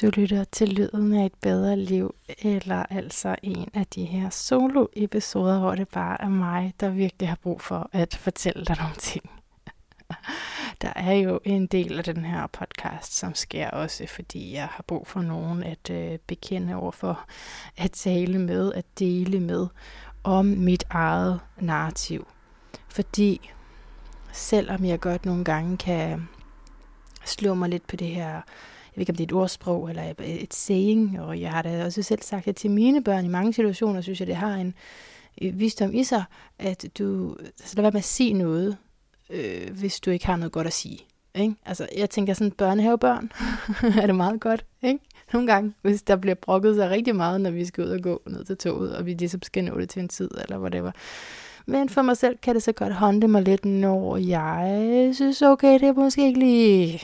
Du lytter til Lyden af et bedre liv, eller altså en af de her solo-episoder, hvor det bare er mig, der virkelig har brug for at fortælle dig nogle ting. Der er jo en del af den her podcast, som sker også, fordi jeg har brug for nogen at øh, bekende over for, at tale med, at dele med om mit eget narrativ. Fordi selvom jeg godt nogle gange kan slå mig lidt på det her jeg ved ikke om det er et ordsprog eller et saying, og jeg har da også selv sagt det til mine børn i mange situationer, synes jeg, det har en øh, visdom i sig, at du, så lad være med at sige noget, øh, hvis du ikke har noget godt at sige. Ikke? Altså, jeg tænker sådan, børnehavebørn er det meget godt, ikke? Nogle gange, hvis der bliver brokket sig rigtig meget, når vi skal ud og gå ned til toget, og vi ligesom skal nå det til en tid, eller whatever. Men for mig selv kan det så godt håndte mig lidt, når jeg synes, okay, det er måske ikke lige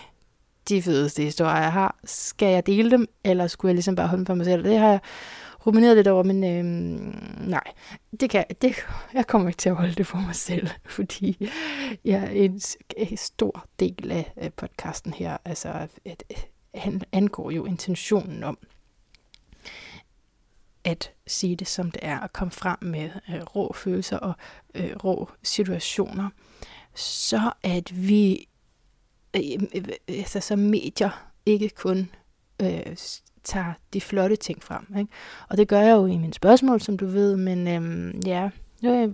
de fedeste historier, jeg har. Skal jeg dele dem, eller skulle jeg ligesom bare holde dem for mig selv? Det har jeg rumineret lidt over, men øhm, nej, det kan, det, jeg kommer ikke til at holde det for mig selv, fordi jeg er en, en stor del af podcasten her, altså et, han angår jo intentionen om at sige det som det er, og komme frem med øh, rå følelser og øh, rå situationer, så at vi Øh, øh, altså som medier ikke kun øh, tager de flotte ting frem. Ikke? Og det gør jeg jo i mine spørgsmål, som du ved, men øhm, ja, nu er, jeg,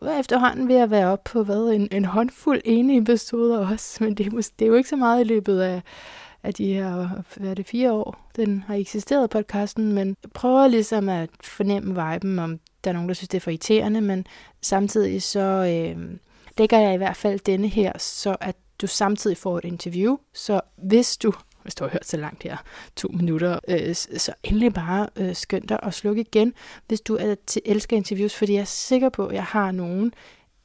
nu er jeg efterhånden ved at være oppe på hvad, en, en håndfuld ene episoder også, men det er, det er jo ikke så meget i løbet af, af de her, hvad er det, fire år, den har eksisteret podcasten, men jeg prøver ligesom at fornemme viben, om der er nogen, der synes, det er for irriterende, men samtidig så øh, dækker jeg i hvert fald denne her, så at du samtidig får et interview, så hvis du hvis du har hørt så langt her, to minutter, øh, så endelig bare øh, skynd dig og sluk igen, hvis du er til elsker interviews, fordi jeg er sikker på, at jeg har nogen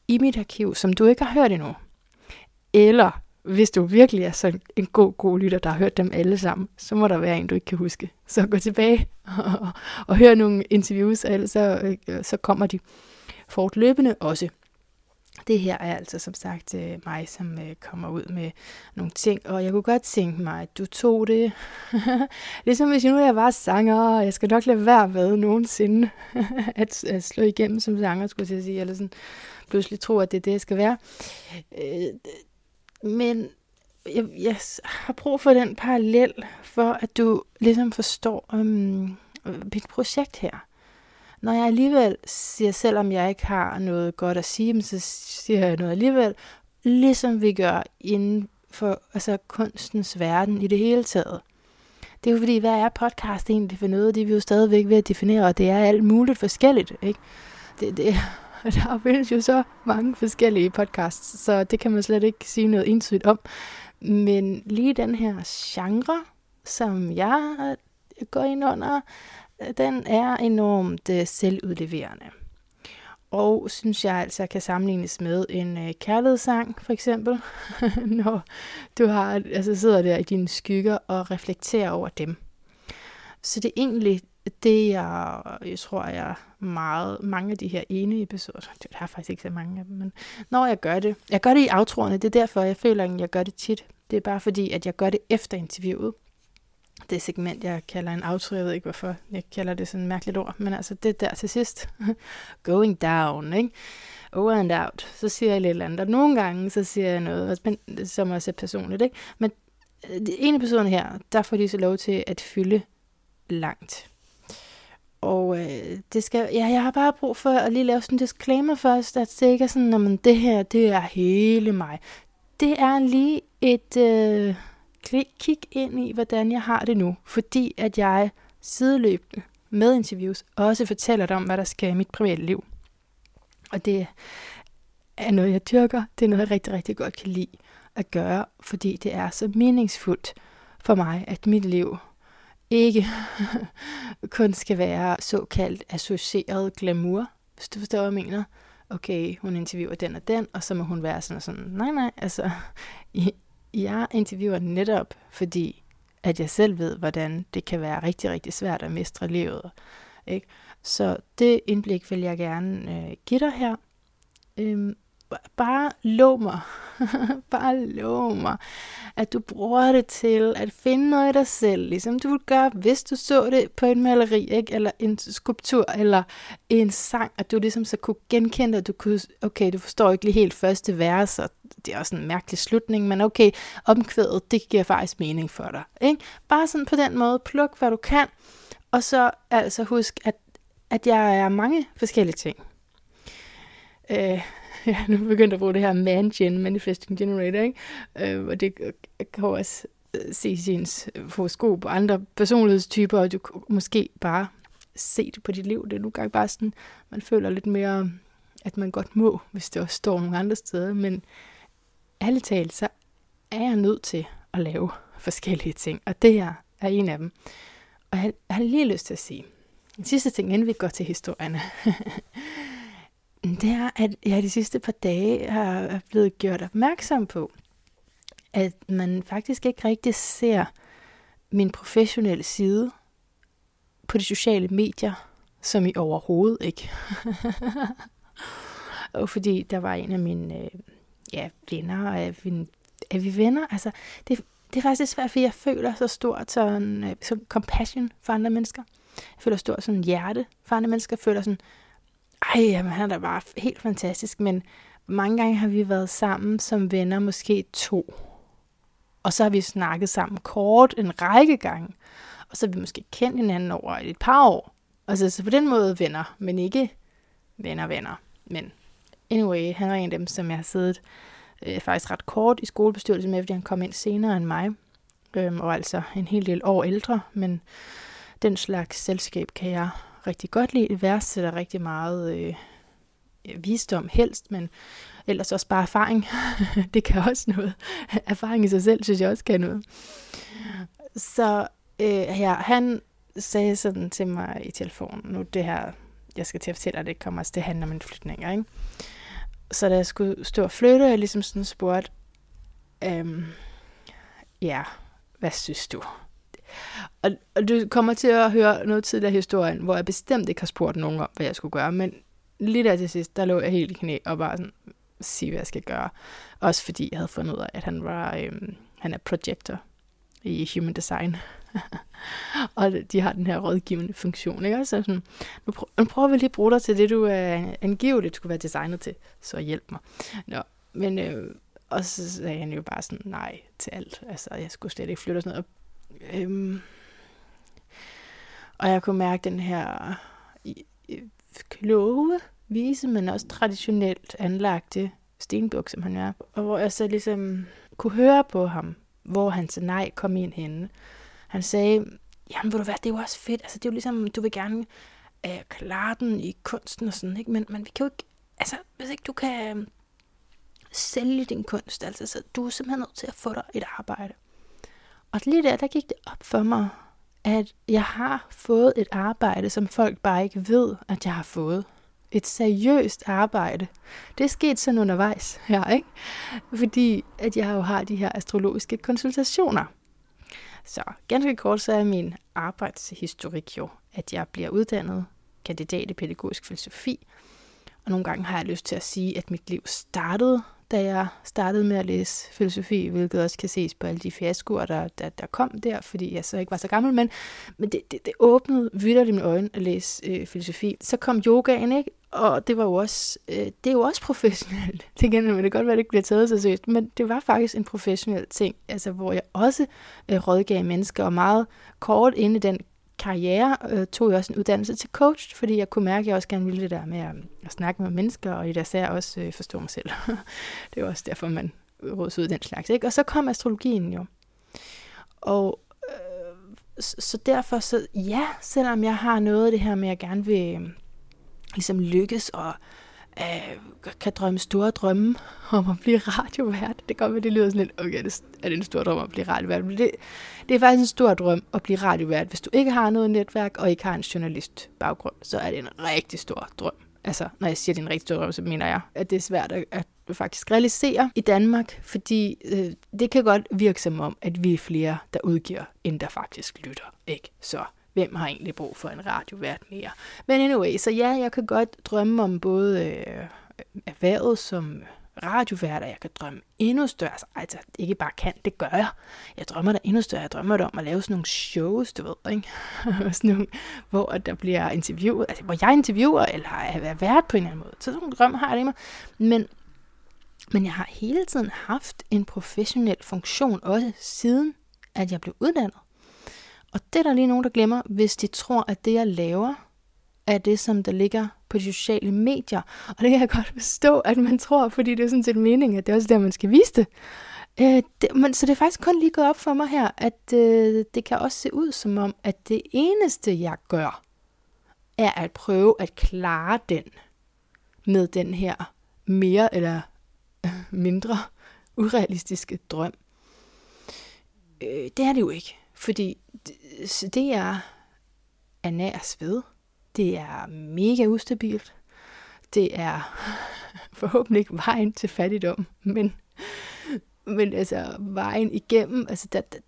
i mit arkiv, som du ikke har hørt endnu. Eller hvis du virkelig er sådan en god, god lytter, der har hørt dem alle sammen, så må der være en, du ikke kan huske. Så gå tilbage og, og, og hør nogle interviews, og ellers så, øh, så kommer de fortløbende også. Det her er altså som sagt øh, mig, som øh, kommer ud med nogle ting, og jeg kunne godt tænke mig, at du tog det. ligesom hvis nu jeg var sanger, og jeg skal nok lade være med nogensinde at, at slå igennem som sanger, skulle jeg sige, eller sådan pludselig tro, at det er det, jeg skal være. Øh, men jeg, jeg har brug for den parallel, for at du ligesom forstår um, mit projekt her når jeg alligevel siger, selvom jeg ikke har noget godt at sige, så siger jeg noget alligevel, ligesom vi gør inden for altså, kunstens verden i det hele taget. Det er jo fordi, hvad er podcast egentlig for noget? Det er vi jo stadigvæk ved at definere, og det er alt muligt forskelligt. Ikke? Det, det, der findes jo så mange forskellige podcasts, så det kan man slet ikke sige noget entydigt om. Men lige den her genre, som jeg går ind under, den er enormt øh, selvudleverende. Og synes jeg altså kan sammenlignes med en øh, kærlighedssang, for eksempel, når du har, altså sidder der i dine skygger og reflekterer over dem. Så det er egentlig det, jeg, jeg tror, jeg meget, mange af de her ene episoder, det har faktisk ikke så mange af dem, men når jeg gør det, jeg gør det i aftroerne, det er derfor, jeg føler, at jeg gør det tit. Det er bare fordi, at jeg gør det efter interviewet det segment, jeg kalder en outro. Jeg ved ikke, hvorfor jeg kalder det sådan et mærkeligt ord, men altså det der til sidst. Going down, ikke? Over and out. Så siger jeg lidt eller andet. Og nogle gange, så siger jeg noget, som også er personligt, ikke? Men øh, en det ene her, der får de så lov til at fylde langt. Og øh, det skal, ja, jeg har bare brug for at lige lave sådan en disclaimer først, at det ikke er sådan, at det her, det er hele mig. Det er lige et, øh, kig ind i, hvordan jeg har det nu, fordi at jeg sideløbende med interviews også fortæller dig om, hvad der sker i mit private liv. Og det er noget, jeg dyrker. Det er noget, jeg rigtig, rigtig godt kan lide at gøre, fordi det er så meningsfuldt for mig, at mit liv ikke kun skal være såkaldt associeret glamour, hvis du forstår, hvad jeg mener. Okay, hun interviewer den og den, og så må hun være sådan og sådan. Nej, nej, altså, jeg interviewer netop, fordi at jeg selv ved, hvordan det kan være rigtig, rigtig svært at mestre livet. Ikke? Så det indblik vil jeg gerne øh, give dig her. Øhm, bare lov mig, bare lov mig, at du bruger det til at finde noget af dig selv, ligesom du ville gøre, hvis du så det på en maleri, ikke? eller en skulptur, eller en sang, at du ligesom så kunne genkende, at du kunne, okay, du forstår ikke lige helt første vers, og det er også en mærkelig slutning, men okay, omkvædet, det giver faktisk mening for dig. Ikke? Bare sådan på den måde, pluk hvad du kan, og så altså husk, at, at jeg er mange forskellige ting. Øh, ja, nu begyndt at bruge det her man-gen, manifesting generator, ikke? Øh, og det kan også øh, se sin øh, horoskop og andre personlighedstyper, og du måske bare se det på dit liv. Det er nogle gange bare sådan, man føler lidt mere, at man godt må, hvis det også står nogle andre steder, men ærligt talt, så er jeg nødt til at lave forskellige ting, og det her er en af dem. Og jeg har lige lyst til at sige, den sidste ting, inden vi går til historierne, det er, at jeg de sidste par dage har blevet gjort opmærksom på, at man faktisk ikke rigtig ser min professionelle side på de sociale medier, som i overhovedet ikke. og fordi der var en af mine øh, ja, venner, og er vi, er vi venner? Altså, det, det er faktisk svært, fordi jeg føler så stort sådan, øh, så compassion for andre mennesker. Jeg føler stort sådan hjerte for andre mennesker. Jeg føler sådan, ej, jamen, han er da bare helt fantastisk, men mange gange har vi været sammen som venner, måske to. Og så har vi snakket sammen kort en række gange. Og så har vi måske kendt hinanden over et par år. Altså, så på den måde venner, men ikke venner, venner. Men anyway, han var en af dem, som jeg har siddet øh, faktisk ret kort i skolebestyrelsen med, fordi han kom ind senere end mig. Øhm, og altså en hel del år ældre, men den slags selskab kan jeg rigtig godt lide. Det værdsætter rigtig meget øh, øh, visdom helst, men ellers også bare erfaring. det kan også noget. Erfaring i sig selv, synes jeg også kan noget. Så øh, ja, han sagde sådan til mig i telefonen, nu det her, jeg skal til at fortælle, dig, det kommer til at handle om en flytning, ikke? Så da jeg skulle stå og flytte, jeg ligesom sådan spurgte, øhm, ja, hvad synes du? Og, og du kommer til at høre noget tidligere i historien, hvor jeg bestemt ikke har spurgt nogen om, hvad jeg skulle gøre, men lige der til sidst, der lå jeg helt i knæ og bare sådan, sige, hvad jeg skal gøre. Også fordi jeg havde fundet ud af, at han var øhm, han er projector i Human Design. og de har den her rådgivende funktion, ikke? Så sådan, nu, prøver, nu prøver vi lige at bruge dig til det, du øh, angiveligt skulle være designet til, så hjælp mig. Nå, men, øh, og så sagde han jo bare sådan, nej til alt. Altså, jeg skulle slet ikke flytte og sådan noget. Øhm, og jeg kunne mærke den her kloge, vise, men også traditionelt anlagte stenbuk, som han er. Og hvor jeg så ligesom kunne høre på ham, hvor hans nej kom ind henne. Han sagde, jamen vil du være, det er jo også fedt. Altså, det er jo ligesom, du vil gerne øh, klare den i kunsten og sådan, ikke? Men, men vi kan jo ikke, altså, hvis ikke du kan øhm, sælge din kunst, altså, så du er simpelthen nødt til at få dig et arbejde. Og lige der, der gik det op for mig, at jeg har fået et arbejde, som folk bare ikke ved, at jeg har fået. Et seriøst arbejde. Det er sket sådan undervejs her, ikke? Fordi at jeg jo har de her astrologiske konsultationer. Så ganske kort så er min arbejdshistorik jo, at jeg bliver uddannet kandidat i pædagogisk filosofi. Og nogle gange har jeg lyst til at sige, at mit liv startede da jeg startede med at læse filosofi, hvilket også kan ses på alle de fiaskoer, der, der, der kom der, fordi jeg så ikke var så gammel, men, men det, det, det åbnede vidderligt mine øjne at læse øh, filosofi. Så kom yogaen, ikke? Og det var jo også, øh, det er jo også professionelt. Det kan det godt være, at det ikke bliver taget så seriøst, men det var faktisk en professionel ting, altså hvor jeg også øh, rådgav mennesker, og meget kort inde i den karriere øh, tog jeg også en uddannelse til coach, fordi jeg kunne mærke, at jeg også gerne ville det der med at, at snakke med mennesker, og i det sær også øh, forstå mig selv. det er også derfor, man råds ud den slags. Ikke? Og så kom astrologien jo. Og øh, så derfor, så ja, selvom jeg har noget af det her med, at jeg gerne vil øh, ligesom lykkes og øh, kan drømme store drømme om at blive radiovært. Det kan godt være, det lyder sådan lidt, okay, det er det en stor drøm at blive radiovært. Men det, det er faktisk en stor drøm at blive radiovært. Hvis du ikke har noget netværk og ikke har en journalist baggrund, så er det en rigtig stor drøm. Altså, når jeg siger, at det er en rigtig stor drøm, så mener jeg, at det er svært at, at faktisk realisere i Danmark, fordi øh, det kan godt virke som om, at vi er flere, der udgiver, end der faktisk lytter. Ikke? Så hvem har egentlig brug for en radiovært mere? Men anyway, så ja, jeg kan godt drømme om både øh, erhvervet som radiovært, og jeg kan drømme endnu større. Altså, altså ikke bare kan, det gør jeg. Jeg drømmer der endnu større. Jeg drømmer der om at lave sådan nogle shows, du ved, ikke? sådan nogle, hvor der bliver interviewet, altså hvor jeg interviewer, eller er vært på en eller anden måde. Så sådan nogle drømme har jeg i mig. Men, men jeg har hele tiden haft en professionel funktion, også siden at jeg blev uddannet. Og det er der lige nogen, der glemmer, hvis de tror, at det, jeg laver, er det, som der ligger på de sociale medier. Og det kan jeg godt forstå, at man tror, fordi det er sådan set meningen, at det er også der, man skal vise det. Øh, det men, så det er faktisk kun lige gået op for mig her, at øh, det kan også se ud som om, at det eneste, jeg gør, er at prøve at klare den med den her mere eller mindre urealistiske drøm. Øh, det er det jo ikke, fordi det, det er nær ved. Det er mega ustabilt. Det er forhåbentlig ikke vejen til fattigdom, men, men altså vejen igennem, altså der, der,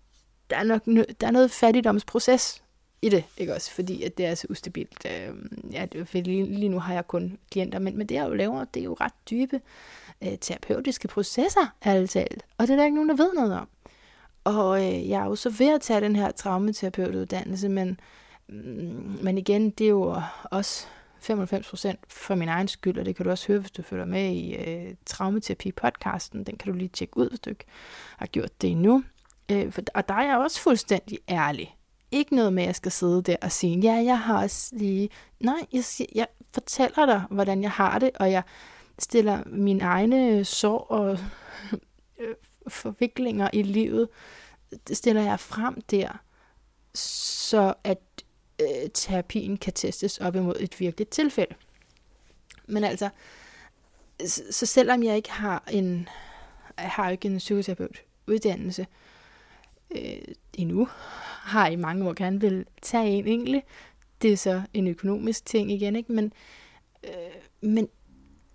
der, er nok, der er noget fattigdomsproces i det, ikke også? Fordi at det er så ustabilt. Øh, ja, lige, lige nu har jeg kun klienter, men, men det jeg jo laver, det er jo ret dybe øh, terapeutiske processer, talt. Og det er der ikke nogen, der ved noget om. Og øh, jeg er jo så ved at tage den her traumaterapeutuddannelse, men, mm, men igen, det er jo også 95% for min egen skyld, og det kan du også høre, hvis du følger med i øh, Traumaterapi-podcasten. Den kan du lige tjekke ud, hvis du ikke har gjort det endnu. Øh, for, og der er jeg også fuldstændig ærlig. Ikke noget med, at jeg skal sidde der og sige, ja, jeg har også lige... Nej, jeg, siger, jeg fortæller dig, hvordan jeg har det, og jeg stiller mine egne sår og øh, forviklinger i livet, stiller jeg frem der, så at øh, terapien kan testes op imod et virkeligt tilfælde. Men altså, så selvom jeg ikke har en, jeg har ikke en psykoterapeut uddannelse øh, endnu, har i mange år gerne vil tage en egentlig. Det er så en økonomisk ting igen, ikke? Men, øh, men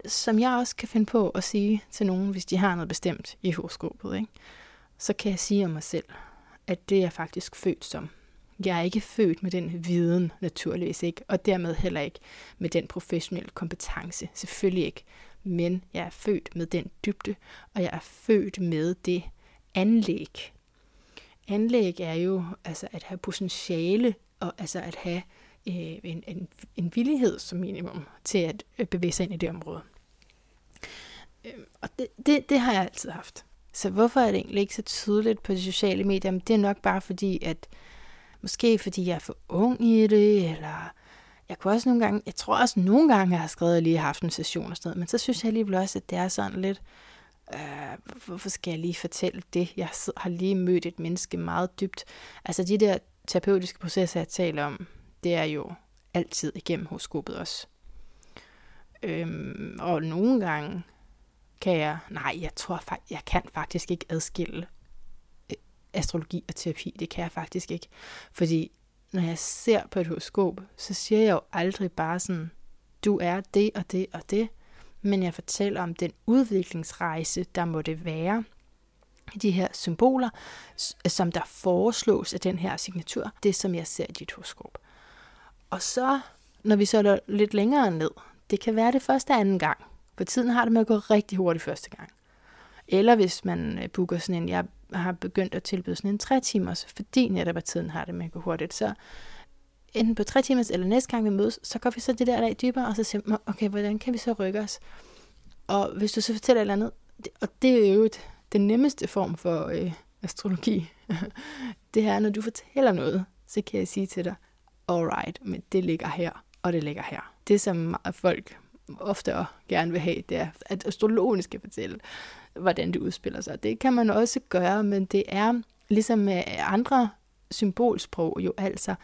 som jeg også kan finde på at sige til nogen, hvis de har noget bestemt i horoskopet, ikke? så kan jeg sige om mig selv, at det er faktisk født som. Jeg er ikke født med den viden, naturligvis ikke, og dermed heller ikke med den professionelle kompetence, selvfølgelig ikke. Men jeg er født med den dybde, og jeg er født med det anlæg. Anlæg er jo altså at have potentiale, og altså at have øh, en, en, en villighed som minimum til at øh, bevæge sig ind i det område. Øh, og det, det, det har jeg altid haft. Så hvorfor er det egentlig ikke så tydeligt på de sociale medier? Men det er nok bare fordi, at måske fordi jeg er for ung i det, eller jeg kunne også nogle gange, jeg tror også nogle gange, jeg har skrevet, at jeg lige har haft en session og sådan noget, men så synes jeg alligevel også, at det er sådan lidt, øh, hvorfor skal jeg lige fortælle det? Jeg har lige mødt et menneske meget dybt. Altså de der terapeutiske processer, jeg taler om, det er jo altid igennem horoskopet også. Øhm, og nogle gange kan jeg, nej, jeg tror faktisk, jeg kan faktisk ikke adskille øh, astrologi og terapi. Det kan jeg faktisk ikke. Fordi når jeg ser på et horoskop, så siger jeg jo aldrig bare sådan, du er det og det og det, men jeg fortæller om den udviklingsrejse, der må det være, de her symboler, som der foreslås af den her signatur, det som jeg ser i dit horoskop. Og så, når vi så er lidt længere ned, det kan være det første anden gang, for tiden har det med at gå rigtig hurtigt første gang. Eller hvis man øh, booker sådan en, jeg har begyndt at tilbyde sådan en tre timers, fordi netop at tiden har det med at gå hurtigt, så enten på tre timers eller næste gang vi mødes, så går vi så det der lag dybere, og så siger man, okay, hvordan kan vi så rykke os? Og hvis du så fortæller et eller andet, og det er jo et, den nemmeste form for øh, astrologi, det er, når du fortæller noget, så kan jeg sige til dig, alright, men det ligger her, og det ligger her. Det, som folk ofte gerne vil have, det er, at astrologen skal fortælle, hvordan det udspiller sig. Det kan man også gøre, men det er ligesom med andre symbolsprog jo altså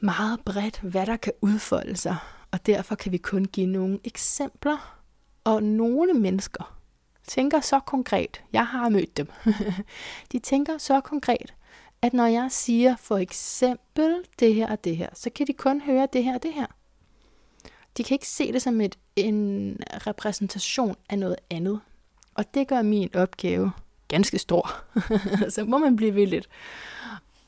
meget bredt, hvad der kan udfolde sig. Og derfor kan vi kun give nogle eksempler. Og nogle mennesker tænker så konkret, jeg har mødt dem, de tænker så konkret, at når jeg siger for eksempel det her og det her, så kan de kun høre det her og det her. De kan ikke se det som et, en repræsentation af noget andet. Og det gør min opgave ganske stor. så må man blive ved lidt.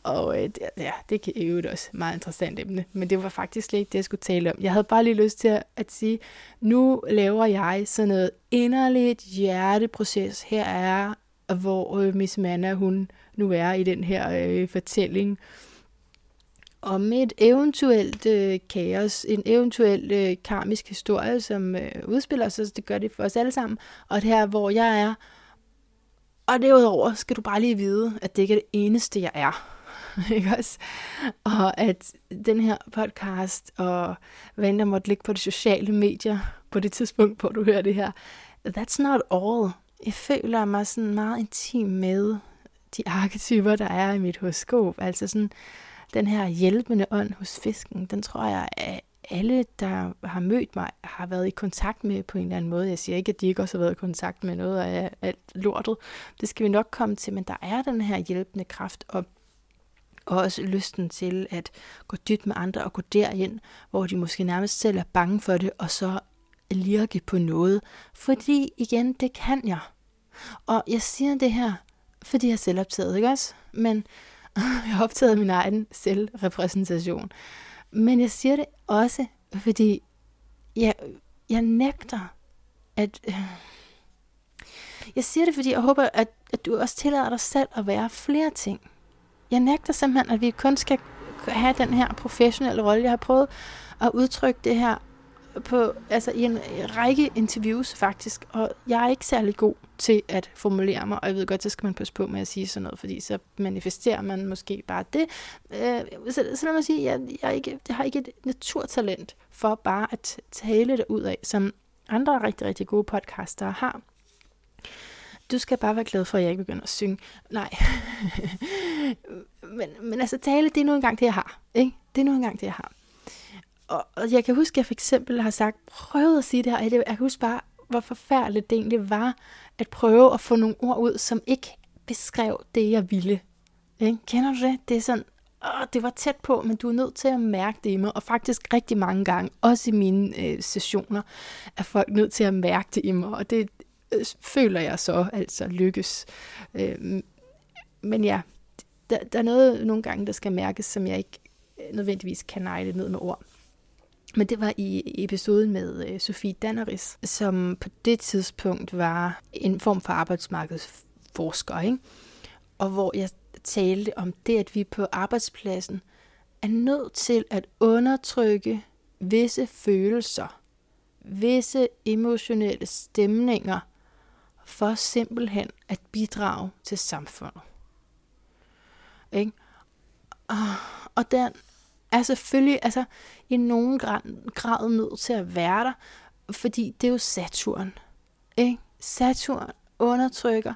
Og øh, det, ja, det kan jo også meget interessant emne, men det var faktisk slet ikke det, jeg skulle tale om. Jeg havde bare lige lyst til at, at sige, nu laver jeg sådan noget inderligt hjerteproces. Her er, hvor øh, Miss Manna, hun nu er i den her øh, fortælling om et eventuelt øh, kaos, en eventuel øh, karmisk historie, som øh, udspiller sig, så det gør det for os alle sammen, og det her, hvor jeg er. Og derudover skal du bare lige vide, at det ikke er det eneste, jeg er. ikke også? Og at den her podcast, og hvad der måtte ligge på de sociale medier, på det tidspunkt, hvor du hører det her, that's not all. Jeg føler mig sådan meget intim med de arketyper, der er i mit horoskop. Altså sådan, den her hjælpende ånd hos fisken, den tror jeg, at alle, der har mødt mig, har været i kontakt med på en eller anden måde. Jeg siger ikke, at de ikke også har været i kontakt med noget af alt lortet. Det skal vi nok komme til, men der er den her hjælpende kraft, og også lysten til at gå dybt med andre og gå derind, hvor de måske nærmest selv er bange for det, og så lirke på noget. Fordi igen, det kan jeg. Og jeg siger det her, fordi jeg er selvoptaget, ikke også? Men jeg har optaget min egen selvrepræsentation. Men jeg siger det også, fordi jeg, jeg nægter at... Øh, jeg siger det, fordi jeg håber, at, at du også tillader dig selv at være flere ting. Jeg nægter simpelthen, at vi kun skal have den her professionelle rolle. Jeg har prøvet at udtrykke det her på, altså i en række interviews faktisk, og jeg er ikke særlig god til at formulere mig, og jeg ved godt, så skal man passe på med at sige sådan noget, fordi så manifesterer man måske bare det. Øh, så, så lad mig sige, jeg, jeg, ikke, jeg har ikke et naturtalent for bare at tale det ud af, som andre rigtig, rigtig gode podcaster har. Du skal bare være glad for, at jeg ikke begynder at synge. Nej. men, men altså tale, det er nu engang det, jeg har. Ikke? Det er nu engang det, jeg har og, og jeg kan huske, at jeg for eksempel har sagt, prøvet at sige det her, og jeg kan huske bare, hvor forfærdeligt det egentlig var, at prøve at få nogle ord ud, som ikke beskrev det, jeg ville. Ikke? Kender du det? Det er sådan, åh, det var tæt på, men du er nødt til at mærke det i mig, og faktisk rigtig mange gange, også i mine øh, sessioner, er folk nødt til at mærke det i mig, og det øh, føler jeg så altså lykkes. Øh, men ja, der, der er noget nogle gange, der skal mærkes, som jeg ikke øh, nødvendigvis kan nejle ned med ord. Men det var i episoden med øh, Sofie Danneris, som på det tidspunkt var en form for arbejdsmarkedsforsker, ikke? og hvor jeg talte om det, at vi på arbejdspladsen er nødt til at undertrykke visse følelser, visse emotionelle stemninger, for simpelthen at bidrage til samfundet. Ikke? Og den er selvfølgelig altså, i nogen grad, grad nødt til at være der, fordi det er jo Saturn. Ikke? Saturn undertrykker,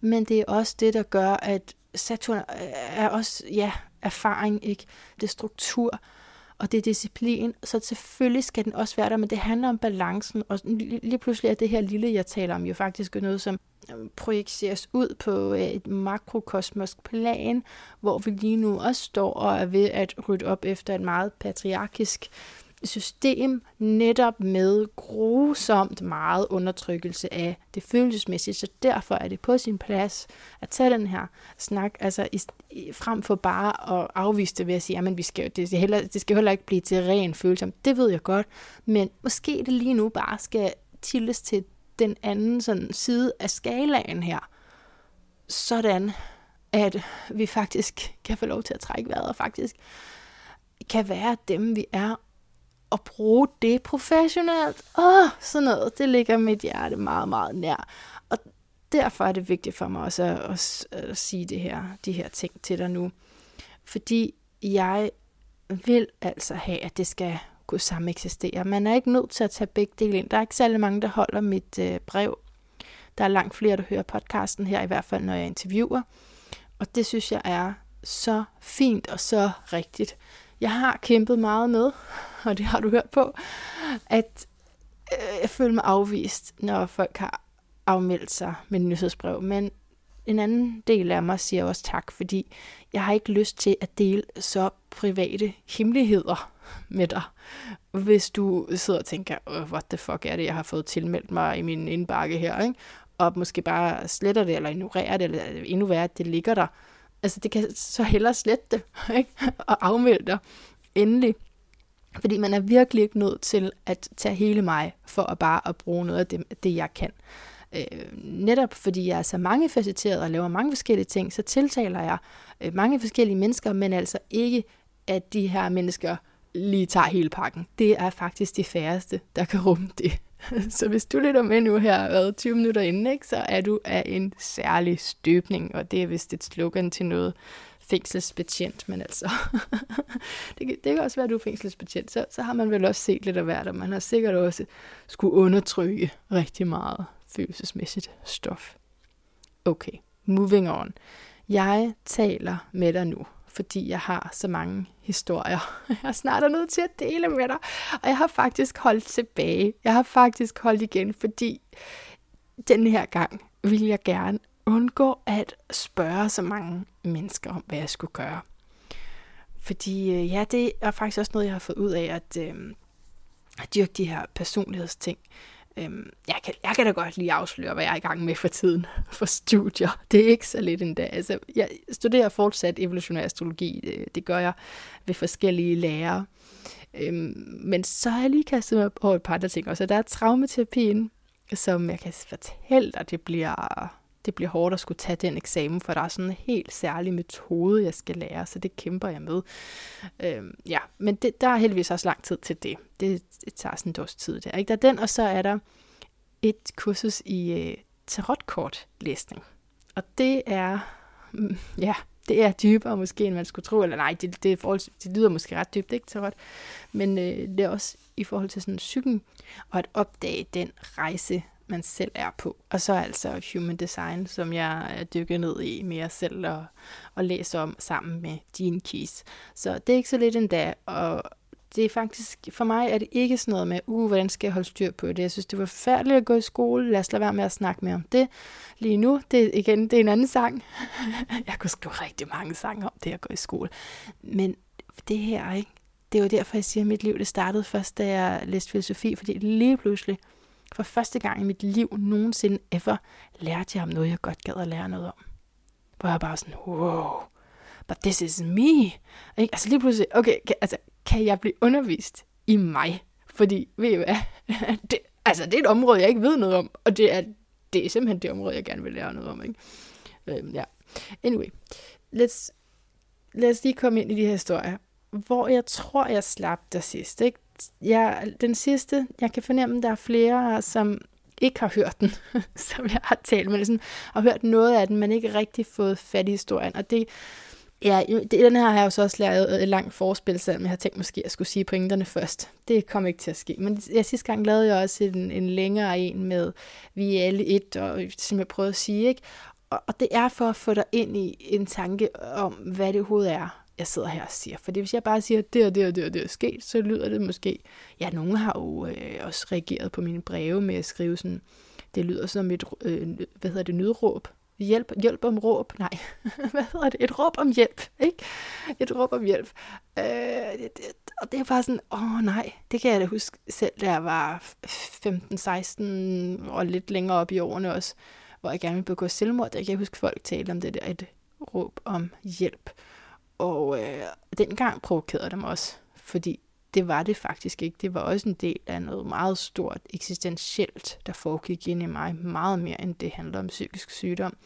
men det er også det, der gør, at Saturn er også ja, erfaring, ikke? det er struktur og det er disciplin, så selvfølgelig skal den også være der, men det handler om balancen, og lige pludselig er det her lille, jeg taler om, jo faktisk noget, som øhm, projiceres ud på øh, et makrokosmosk plan, hvor vi lige nu også står og er ved at rydde op efter et meget patriarkisk system netop med grusomt meget undertrykkelse af det følelsesmæssige, så derfor er det på sin plads at tage den her snak, altså i, i, frem for bare at afvise det ved at sige, at vi skal, det, skal heller, det skal heller ikke blive til ren følelse, det ved jeg godt, men måske det lige nu bare skal tildes til den anden sådan side af skalaen her, sådan at vi faktisk kan få lov til at trække vejret og faktisk kan være dem, vi er, at bruge det professionelt. Åh, sådan noget, det ligger mit hjerte meget, meget nær. Og derfor er det vigtigt for mig også at, at, at sige det her, de her ting til dig nu. Fordi jeg vil altså have, at det skal kunne samme eksistere. Man er ikke nødt til at tage begge dele ind. Der er ikke særlig mange, der holder mit øh, brev. Der er langt flere, der hører podcasten her, i hvert fald når jeg interviewer. Og det synes jeg er så fint og så rigtigt. Jeg har kæmpet meget med, og det har du hørt på, at øh, jeg føler mig afvist, når folk har afmeldt sig med nyhedsbrev. Men en anden del af mig siger også tak, fordi jeg har ikke lyst til at dele så private hemmeligheder med dig. Hvis du sidder og tænker, oh, what the fuck er det, jeg har fået tilmeldt mig i min indbakke her, ikke? og måske bare sletter det, eller ignorerer det, eller endnu værre, at det ligger der, Altså, det kan så hellere slette det, ikke? Og afmelde dig endelig. Fordi man er virkelig ikke nødt til at tage hele mig for at bare at bruge noget af det, det jeg kan. Øh, netop fordi jeg er så mange facetteret og laver mange forskellige ting, så tiltaler jeg øh, mange forskellige mennesker, men altså ikke, at de her mennesker lige tager hele pakken. Det er faktisk de færreste, der kan rumme det. Så hvis du lytter med nu her, hvad, 20 minutter inden, ikke, så er du af en særlig støbning, og det er vist et slogan til noget fængselsbetjent, men altså, det, kan, det kan også være, at du er fængselsbetjent, så, så har man vel også set lidt af hvert, og man har sikkert også skulle undertrykke rigtig meget følelsesmæssigt stof. Okay, moving on. Jeg taler med dig nu, fordi jeg har så mange historier. Jeg er nødt til at dele med dig, og jeg har faktisk holdt tilbage. Jeg har faktisk holdt igen, fordi den her gang vil jeg gerne undgå at spørge så mange mennesker om, hvad jeg skulle gøre. Fordi øh, ja, det er faktisk også noget, jeg har fået ud af at, øh, at dyrke de her personlighedsting. Øhm, jeg, kan, jeg kan da godt lige afsløre, hvad jeg er i gang med for tiden for studier. Det er ikke så lidt endda. Altså, jeg studerer fortsat evolutionær astrologi. Det, det gør jeg ved forskellige lærere. Øhm, men så har jeg lige kastet mig over et par andre ting. Og så der er traumaterapien, som jeg kan fortælle dig, det bliver, det bliver hårdt at skulle tage den eksamen, for der er sådan en helt særlig metode, jeg skal lære, så det kæmper jeg med. Øhm, ja, men det, der er heldigvis også lang tid til det. Det, det tager sådan et års tid der. Ikke? Der er den, og så er der et kursus i øh, tarotkortlæsning. Og det er, mm, ja, det er dybere måske, end man skulle tro, eller nej, det, det, er forhold, det lyder måske ret dybt, ikke tarot, men øh, det er også i forhold til sådan psyken, og at opdage den rejse, man selv er på. Og så altså Human Design, som jeg dykker ned i mere selv og, og læser om sammen med Gene Keys. Så det er ikke så lidt endda, og det er faktisk, for mig er det ikke sådan noget med, uh, hvordan skal jeg holde styr på det? Jeg synes, det var forfærdeligt at gå i skole. Lad os lade være med at snakke mere om det. Lige nu, det, igen, det er en anden sang. jeg kunne skrive rigtig mange sange om det at gå i skole. Men det her, ikke? Det er jo derfor, jeg siger, at mit liv det startede først, da jeg læste filosofi, fordi lige pludselig, for første gang i mit liv nogensinde ever, lærte jeg om noget, jeg godt gad at lære noget om. Hvor jeg bare sådan, wow, but this is me. Ikke? Altså lige pludselig, okay, kan, altså, kan jeg blive undervist i mig? Fordi, ved I hvad? det, altså, det er et område, jeg ikke ved noget om, og det er, det er simpelthen det område, jeg gerne vil lære noget om. Ikke? Øhm, ja. Anyway, let's, lad os lige komme ind i de her historier, hvor jeg tror, jeg slap der sidst. Ikke? Jeg, den sidste, jeg kan fornemme, der er flere, som ikke har hørt den, som jeg har talt med, sådan, og hørt noget af den, men ikke rigtig fået fat i historien. Og det, ja, det, den her har jeg jo så også lavet et langt forspil, selvom jeg har tænkt måske, at jeg skulle sige pointerne først. Det kom ikke til at ske. Men jeg, sidste gang lavede jeg også en, en længere en med Vi er alle et, og som jeg prøvede at sige, ikke? Og, og det er for at få dig ind i en tanke om, hvad det overhovedet er, jeg sidder her og siger. Fordi hvis jeg bare siger, at det og det og det og det er sket, så lyder det måske... Ja, nogen har jo øh, også reageret på mine breve med at skrive sådan... Det lyder som et, øh, hvad hedder det, nødråb. Hjælp, hjælp om råb. Nej, hvad hedder det? Et råb om hjælp, ikke? Et råb om hjælp. Øh, det, det, og det er bare sådan, åh nej, det kan jeg da huske selv, da jeg var 15-16 og lidt længere op i årene også, hvor jeg gerne ville begå selvmord. Der kan jeg huske, folk tale om det der, et råb om hjælp. Og øh, dengang provokerede det mig også, fordi det var det faktisk ikke. Det var også en del af noget meget stort eksistentielt, der foregik ind i mig, meget mere end det handler om psykisk sygdom.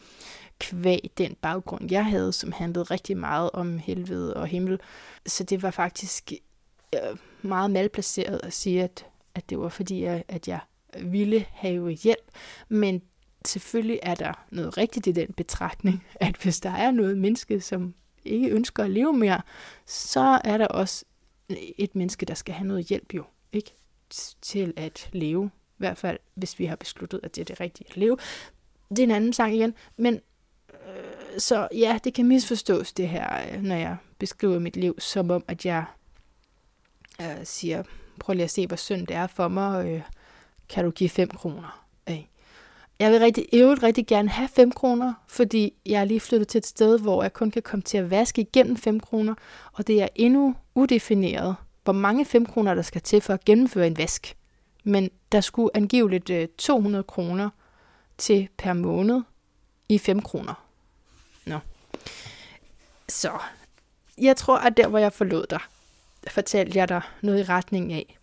Kvæg den baggrund, jeg havde, som handlede rigtig meget om helvede og himmel. Så det var faktisk øh, meget malplaceret at sige, at, at det var fordi, jeg, at jeg ville have hjælp. Men selvfølgelig er der noget rigtigt i den betragtning, at hvis der er noget menneske, som ikke ønsker at leve mere, så er der også et menneske, der skal have noget hjælp jo, ikke? Til at leve. I hvert fald, hvis vi har besluttet, at det er det rigtige at leve. Det er en anden sang igen, men øh, så ja, det kan misforstås det her, øh, når jeg beskriver mit liv, som om, at jeg øh, siger, prøv lige at se, hvor synd det er for mig, øh, kan du give 5 kroner? Jeg vil rigtig, øvrigt rigtig gerne have 5 kroner, fordi jeg er lige flyttet til et sted, hvor jeg kun kan komme til at vaske igennem 5 kroner, og det er endnu udefineret, hvor mange 5 kroner der skal til for at gennemføre en vask. Men der skulle angiveligt øh, 200 kroner til per måned i 5 kroner. Nå. Så, jeg tror, at der, hvor jeg forlod dig, fortalte jeg dig noget i retning af,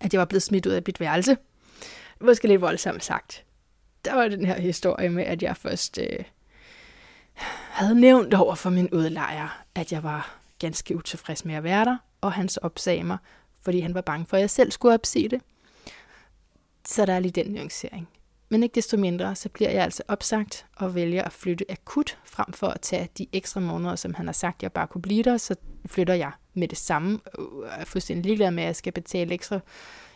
at jeg var blevet smidt ud af mit værelse. Måske lidt voldsomt sagt. Der var den her historie med, at jeg først øh, havde nævnt over for min udlejer, at jeg var ganske utilfreds med at være der, og han så opsagde mig, fordi han var bange for, at jeg selv skulle opsige det. Så der er lige den nuancering. Men ikke desto mindre, så bliver jeg altså opsagt og vælger at flytte akut, frem for at tage de ekstra måneder, som han har sagt, jeg bare kunne blive der, så flytter jeg med det samme. Jeg er fuldstændig ligeglad med, at jeg skal betale ekstra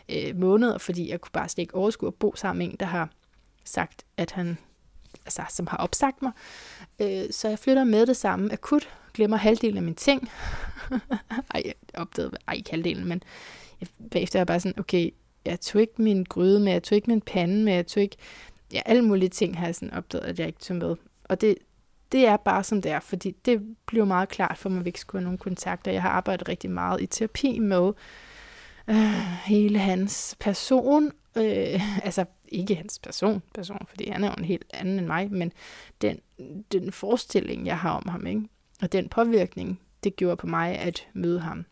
øh, måneder, fordi jeg kunne bare slet ikke overskue at bo sammen med en, der har sagt, at han, altså som har opsagt mig. Øh, så jeg flytter med det samme akut, glemmer halvdelen af mine ting. ej, jeg opdagede, ej, ikke halvdelen, men jeg, bagefter er jeg bare sådan, okay, jeg tog ikke min gryde med, jeg tog ikke min pande med, jeg tog ikke, ja, alle mulige ting har jeg sådan opdaget, at jeg ikke tog med. Og det, det er bare som det er, fordi det blev meget klart for mig, at vi ikke skulle have nogen kontakter. Jeg har arbejdet rigtig meget i terapi med øh, hele hans person, øh, altså ikke hans person, person, fordi han er jo en helt anden end mig, men den, den forestilling, jeg har om ham, ikke? og den påvirkning, det gjorde på mig at møde ham.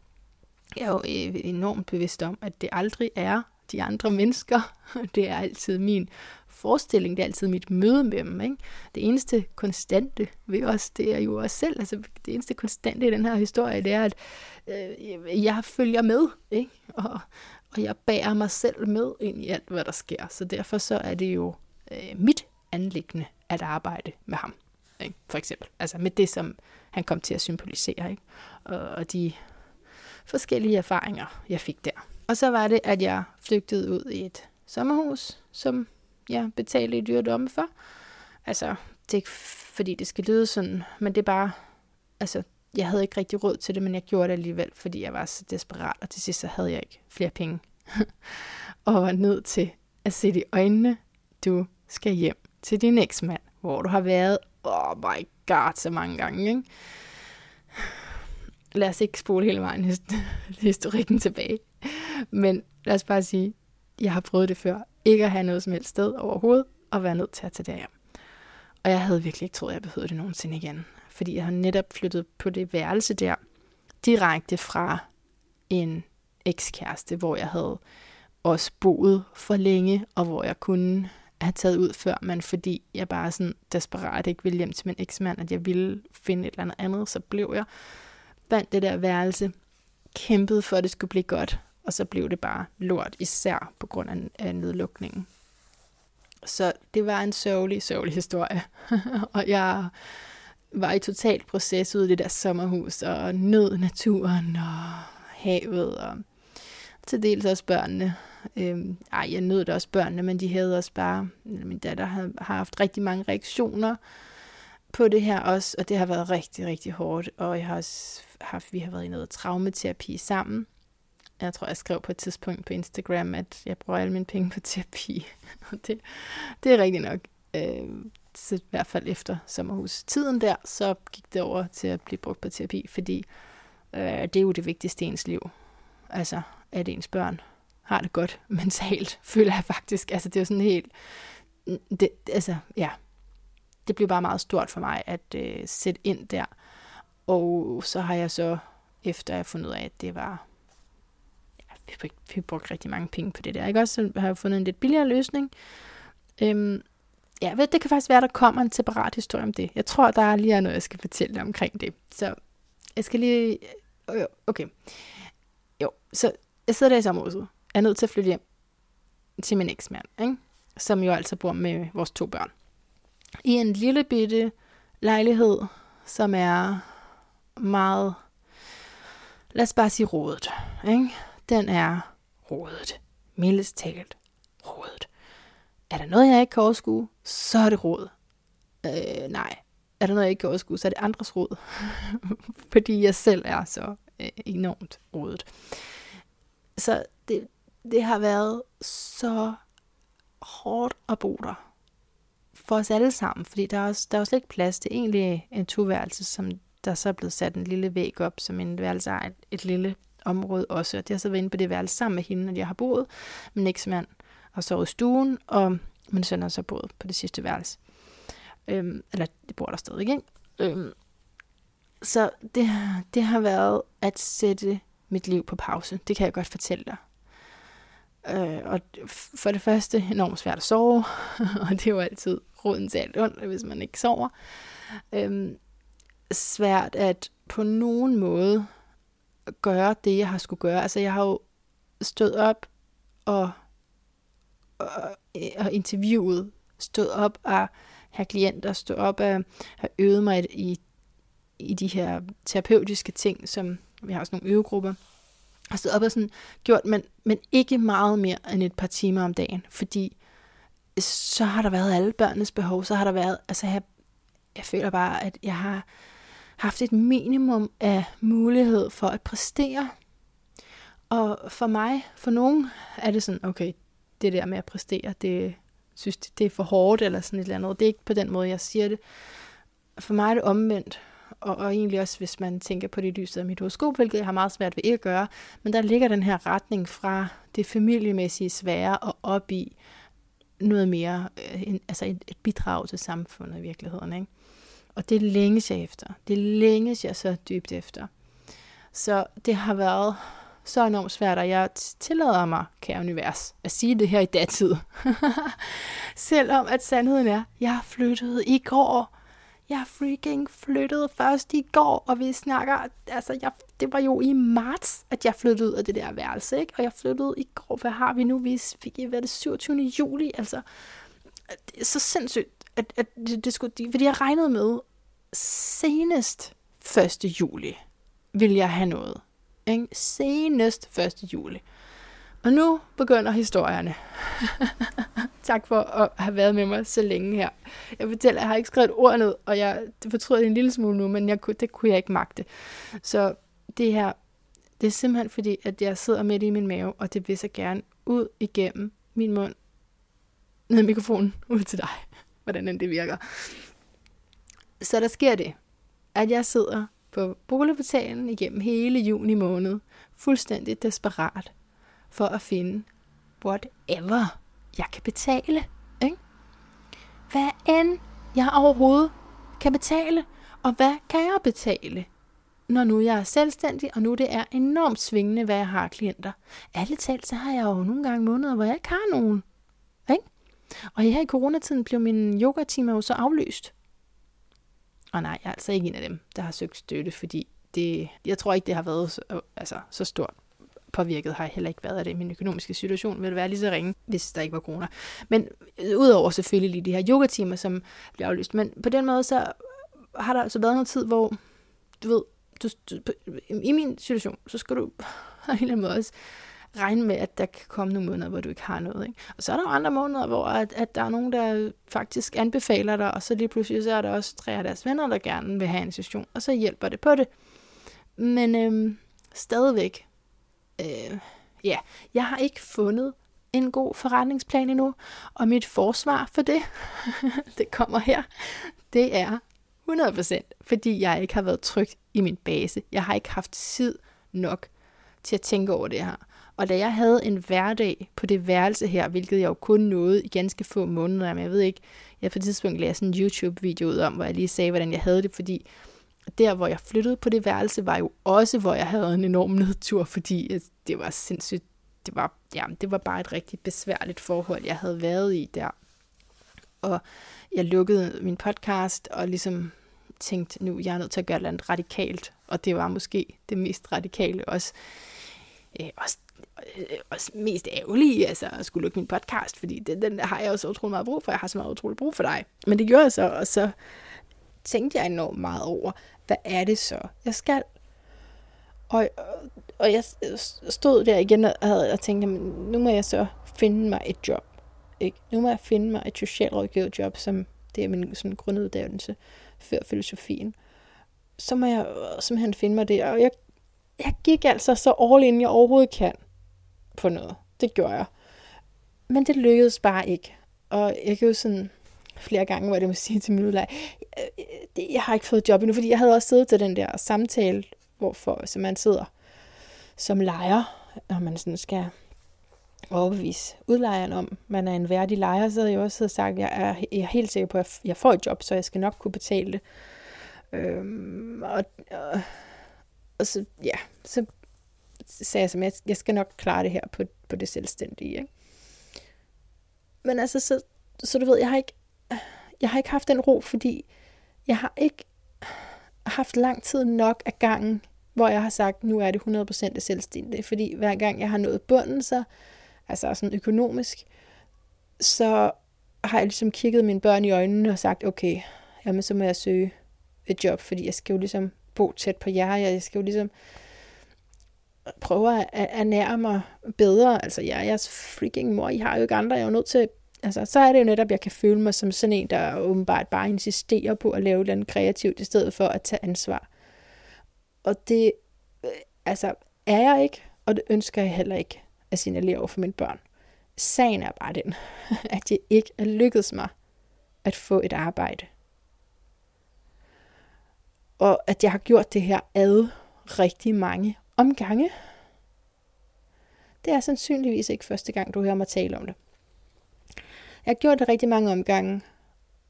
Jeg er jo øh, enormt bevidst om, at det aldrig er de andre mennesker. Det er altid min forestilling, det er altid mit møde med dem. Ikke? Det eneste konstante ved os, det er jo os selv. Altså, det eneste konstante i den her historie, det er, at øh, jeg følger med, ikke? Og, og jeg bærer mig selv med ind i alt, hvad der sker. Så derfor så er det jo øh, mit anlæggende at arbejde med ham. Ikke? For eksempel. Altså med det, som han kom til at symbolisere. Ikke? Og, og de forskellige erfaringer, jeg fik der. Og så var det, at jeg flygtede ud i et sommerhus, som jeg betalte i dyre for. Altså, det er ikke fordi, det skal lyde sådan, men det er bare, altså, jeg havde ikke rigtig råd til det, men jeg gjorde det alligevel, fordi jeg var så desperat, og til sidst så havde jeg ikke flere penge. og var nødt til at se i øjnene, du skal hjem til din eksmand, hvor du har været, oh my god, så mange gange, ikke? Lad os ikke spole hele vejen historikken tilbage. Men lad os bare sige, jeg har prøvet det før. Ikke at have noget som helst sted overhovedet, og være nødt til at tage det hjem. Og jeg havde virkelig ikke troet, at jeg behøvede det nogensinde igen. Fordi jeg har netop flyttet på det værelse der, direkte fra en ekskæreste, hvor jeg havde også boet for længe, og hvor jeg kunne have taget ud før, men fordi jeg bare sådan desperat ikke ville hjem til min eksmand, at jeg ville finde et eller andet andet, så blev jeg vandt det der værelse, kæmpede for, at det skulle blive godt, og så blev det bare lort, især på grund af nedlukningen. Så det var en sørgelig, sørgelig historie. og jeg var i total proces ude i det der sommerhus, og nød naturen og havet, og til dels også børnene. Øhm, ej, jeg nød det også børnene, men de havde også bare, min datter har, har haft rigtig mange reaktioner på det her også, og det har været rigtig, rigtig hårdt, og jeg har også haft, vi har været i noget traumaterapi sammen, jeg tror, jeg skrev på et tidspunkt på Instagram, at jeg bruger alle mine penge på terapi. det, det er rigtigt nok. Øh, så i hvert fald efter sommerhus-tiden der, så gik det over til at blive brugt på terapi, fordi øh, det er jo det vigtigste i ens liv. Altså, at ens børn har det godt mentalt, føler jeg faktisk. Altså, det er jo sådan helt... Mm, det, altså, ja. Det blev bare meget stort for mig at øh, sætte ind der. Og så har jeg så, efter jeg fundet ud af, at det var vi vi brugte brugt rigtig mange penge på det der, ikke også? Så har jeg fundet en lidt billigere løsning. Øhm, ja, ved, det kan faktisk være, der kommer en separat historie om det. Jeg tror, der er lige noget, jeg skal fortælle omkring det. Så jeg skal lige... Øh, okay. Jo, så jeg sidder der i sommerhuset. Jeg er nødt til at flytte hjem til min eksmand, ikke? som jo altså bor med vores to børn. I en lille bitte lejlighed, som er meget, lad os bare sige rodet. Ikke? den er rodet. Mildest talt rodet. Er der noget, jeg ikke kan overskue, så er det råd. Øh, nej. Er der noget, jeg ikke kan overskue, så er det andres råd. Fordi jeg selv er så øh, enormt rodet. Så det, det har været så hårdt at bo der. For os alle sammen, fordi der er, også, der er slet ikke plads til egentlig en toværelse, som der så er blevet sat en lille væg op, som en værelse er et, et lille område også. Og det har så været inde på det værelse sammen med hende, når jeg har boet. men ikke som mand har sovet i stuen, og min søn har så boet på det sidste værelse. Øhm, eller det bor der stadig, ikke? Øhm, så det, det har været at sætte mit liv på pause. Det kan jeg godt fortælle dig. Øh, og for det første enormt svært at sove, og det er jo altid roden til alt ondt, hvis man ikke sover. Øhm, svært at på nogen måde gøre det, jeg har skulle gøre. Altså jeg har jo stået op og, og, og interviewet, stået op og have klienter, stod op og have øvet mig i, i de her terapeutiske ting, som vi har også nogle øvegrupper, har stået op og sådan gjort, men, men ikke meget mere end et par timer om dagen, fordi så har der været alle børnenes behov, så har der været, altså jeg, jeg føler bare, at jeg har haft et minimum af mulighed for at præstere. Og for mig, for nogen, er det sådan, okay, det der med at præstere, det synes, det er for hårdt, eller sådan et eller andet. Det er ikke på den måde, jeg siger det. For mig er det omvendt og, og egentlig også hvis man tænker på det lyset af mit horoskop, hvilket jeg har meget svært ved ikke at gøre, men der ligger den her retning fra det familiemæssige svære og op i noget mere, øh, en, altså et, et bidrag til samfundet i virkeligheden. Ikke? Og det længes jeg efter. Det længes jeg så dybt efter. Så det har været så enormt svært, og jeg tillader mig, kære univers, at sige det her i datid. Selvom at sandheden er, jeg flyttede i går jeg freaking flyttede først i går, og vi snakker, altså jeg, det var jo i marts, at jeg flyttede ud af det der værelse, ikke? Og jeg flyttede i går, hvad har vi nu? Vi fik, hvad det 27. juli, altså. Det er så sindssygt, at, at det, det skulle, fordi jeg regnede med, senest 1. juli vil jeg have noget. Ikke? Senest 1. juli. Og nu begynder historierne. tak for at have været med mig så længe her. Jeg fortæller, jeg har ikke skrevet et ord ned, og jeg det fortryder det en lille smule nu, men jeg, det kunne jeg ikke magte. Så det her, det er simpelthen fordi, at jeg sidder midt i min mave, og det vil så gerne ud igennem min mund, ned i mikrofonen, ud til dig, hvordan det virker. Så der sker det, at jeg sidder på boligportalen igennem hele juni måned, fuldstændig desperat, for at finde whatever jeg kan betale. Ikke? Hvad end jeg overhovedet kan betale, og hvad kan jeg betale, når nu jeg er selvstændig, og nu det er enormt svingende, hvad jeg har klienter. Alle talt, så har jeg jo nogle gange måneder, hvor jeg ikke har nogen. Ikke? Og her i coronatiden blev min yoga-time jo så aflyst. Og nej, jeg er altså ikke en af dem, der har søgt støtte, fordi det, jeg tror ikke, det har været så, altså, så stort påvirket har jeg heller ikke været af det. Min økonomiske situation ville være lige så ringe, hvis der ikke var corona. Men øh, udover selvfølgelig lige de her yogatimer, som bliver aflyst. Men på den måde, så har der altså været noget tid, hvor du ved, du, du, i min situation, så skal du på en eller anden måde også regne med, at der kan komme nogle måneder, hvor du ikke har noget. Ikke? Og så er der jo andre måneder, hvor at, at der er nogen, der faktisk anbefaler dig, og så lige pludselig så er der også tre af deres venner, der gerne vil have en session, og så hjælper det på det. Men øhm, stadigvæk, øh, ja, jeg har ikke fundet en god forretningsplan endnu, og mit forsvar for det, det kommer her, det er 100%, fordi jeg ikke har været trygt i min base. Jeg har ikke haft tid nok til at tænke over det her. Og da jeg havde en hverdag på det værelse her, hvilket jeg jo kun nåede i ganske få måneder, men jeg ved ikke, jeg på et tidspunkt lavede sådan en YouTube-video ud om, hvor jeg lige sagde, hvordan jeg havde det, fordi der, hvor jeg flyttede på det værelse, var jo også, hvor jeg havde en enorm nedtur, fordi det var sindssygt, det var, ja, det var bare et rigtig besværligt forhold, jeg havde været i der. Og jeg lukkede min podcast, og ligesom tænkte, nu jeg er nødt til at gøre noget radikalt, og det var måske det mest radikale også. Øh, også øh, også mest ærgerlige, altså at skulle lukke min podcast, fordi den, den har jeg også utrolig meget brug for. Jeg har så meget utrolig brug for dig. Men det gjorde jeg så, og så tænkte jeg enormt meget over, hvad er det så, jeg skal? Og, og jeg stod der igen og, havde, og tænkte, jamen, nu må jeg så finde mig et job. Ikke? Nu må jeg finde mig et socialrådgivet job, som det er min sådan grunduddannelse før filosofien. Så må jeg simpelthen finde mig det. Og jeg, jeg gik altså så all in, jeg overhovedet kan på noget. Det gjorde jeg. Men det lykkedes bare ikke. Og jeg kan jo sådan flere gange, hvor det må sige til min udlejer, øh, øh, jeg har ikke fået job endnu, fordi jeg havde også siddet til den der samtale, hvorfor så man sidder som lejer, når man sådan skal overbevise udlejeren om, man er en værdig lejer, så havde jeg også sagt, at jeg er, jeg er helt sikker på, at jeg får et job, så jeg skal nok kunne betale det. Øhm, og, og, og så, ja, så sagde jeg, som jeg, jeg skal nok klare det her på, på det selvstændige. Ikke? Men altså, så, så du ved, jeg har ikke, jeg har ikke haft den ro, fordi jeg har ikke haft lang tid nok af gangen, hvor jeg har sagt, nu er det 100% det selvstændige. Fordi hver gang jeg har nået bunden, så, altså sådan økonomisk, så har jeg ligesom kigget mine børn i øjnene og sagt, okay, jamen så må jeg søge et job, fordi jeg skal jo ligesom bo tæt på jer, jeg skal jo ligesom prøve at ernære mig bedre. Altså, jeg er jeres freaking mor, I har jo ikke andre, jeg er jo nødt til Altså, så er det jo netop, at jeg kan føle mig som sådan en, der åbenbart bare insisterer på at lave noget kreativt, i stedet for at tage ansvar. Og det, øh, altså, er jeg ikke, og det ønsker jeg heller ikke at signalere over for mine børn. Sagen er bare den, at det ikke er lykkedes mig at få et arbejde. Og at jeg har gjort det her ad rigtig mange omgange. Det er sandsynligvis ikke første gang, du hører mig tale om det. Jeg har gjort det rigtig mange omgange,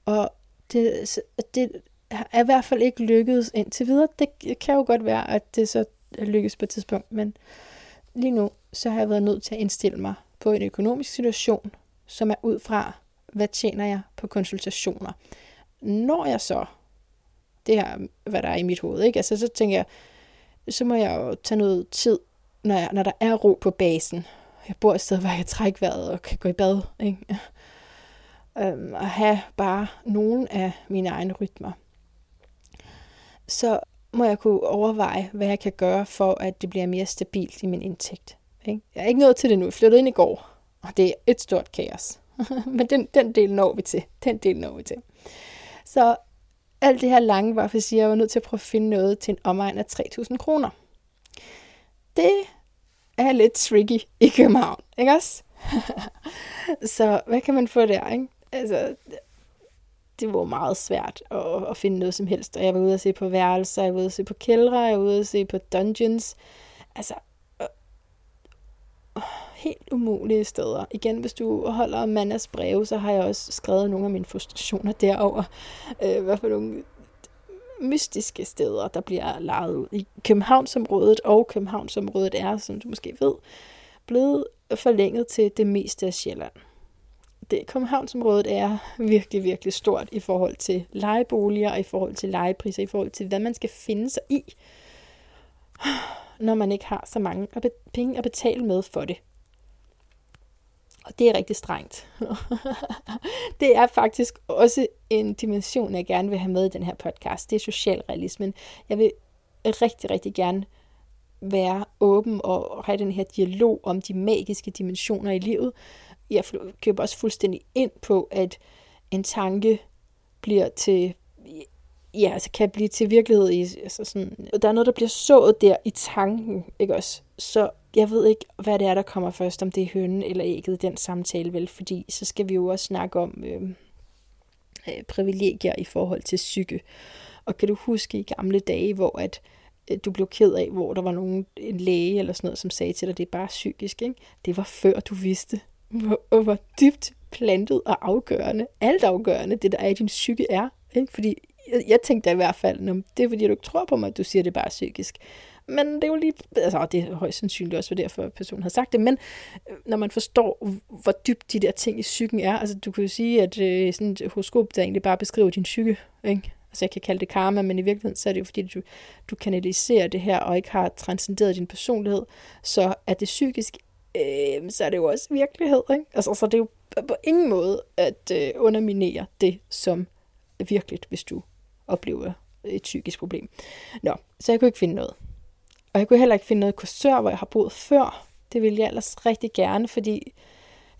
og det, det er i hvert fald ikke lykkedes indtil videre. Det kan jo godt være, at det så lykkes på et tidspunkt, men lige nu, så har jeg været nødt til at indstille mig på en økonomisk situation, som er ud fra, hvad tjener jeg på konsultationer. Når jeg så, det her, hvad der er i mit hoved, ikke? Altså, så tænker jeg, så må jeg jo tage noget tid, når, jeg, når der er ro på basen. Jeg bor et sted, hvor jeg kan trække vejret og kan gå i bad. Ikke? Øhm, og have bare nogle af mine egne rytmer. Så må jeg kunne overveje, hvad jeg kan gøre for, at det bliver mere stabilt i min indtægt. Ikke? Jeg er ikke nået til det nu. Jeg flyttede ind i går, og det er et stort kaos. Men den, den del når vi til. Den del når vi til. Så alt det her lange var, for at jeg var nødt til at prøve at finde noget til en omegn af 3.000 kroner. Det er lidt tricky i København, ikke også? så hvad kan man få der, ikke? Altså, det var meget svært at, at finde noget som helst. Og jeg var ude at se på værelser, jeg var ude at se på kældre, jeg var ude at se på dungeons. Altså, øh, helt umulige steder. Igen, hvis du holder mandas breve, så har jeg også skrevet nogle af mine frustrationer derover. Øh, hvad for nogle mystiske steder, der bliver lejet ud. I Københavnsområdet og Københavnsområdet er, som du måske ved, blevet forlænget til det meste af Sjælland det Københavnsområdet er virkelig, virkelig stort i forhold til lejeboliger, i forhold til lejepriser, i forhold til, hvad man skal finde sig i, når man ikke har så mange penge at betale med for det. Og det er rigtig strengt. det er faktisk også en dimension, jeg gerne vil have med i den her podcast. Det er socialrealismen. Jeg vil rigtig, rigtig gerne være åben og have den her dialog om de magiske dimensioner i livet, jeg køber også fuldstændig ind på, at en tanke bliver til, ja, altså kan blive til virkelighed. I, altså sådan, der er noget, der bliver sået der i tanken, ikke også? Så jeg ved ikke, hvad det er, der kommer først, om det er hønnen eller ægget i den samtale, vel? Fordi så skal vi jo også snakke om øh, øh, privilegier i forhold til psyke. Og kan du huske i gamle dage, hvor at øh, du blev ked af, hvor der var nogen, en læge eller sådan noget, som sagde til dig, det er bare psykisk, ikke? Det var før du vidste, hvor, hvor dybt plantet og afgørende, alt afgørende, det der er i din psyke er. Ikke? Fordi jeg, jeg tænkte i hvert fald, det er fordi, du ikke tror på mig, at du siger, at det er bare psykisk. Men det er jo lige, altså det er højst sandsynligt også, derfor at personen har sagt det, men øh, når man forstår, hvor dybt de der ting i psyken er, altså du kan jo sige, at øh, sådan et horoskop, der egentlig bare beskriver din psyke, ikke? Altså jeg kan kalde det karma, men i virkeligheden så er det jo fordi, du, du kanaliserer det her, og ikke har transcenderet din personlighed, så er det psykisk øh, så er det jo også virkelighed. Ikke? Altså, så det er jo på ingen måde at øh, underminere det som virkeligt, hvis du oplever et psykisk problem. Nå, så jeg kunne ikke finde noget. Og jeg kunne heller ikke finde noget kursør, hvor jeg har boet før. Det ville jeg ellers rigtig gerne, fordi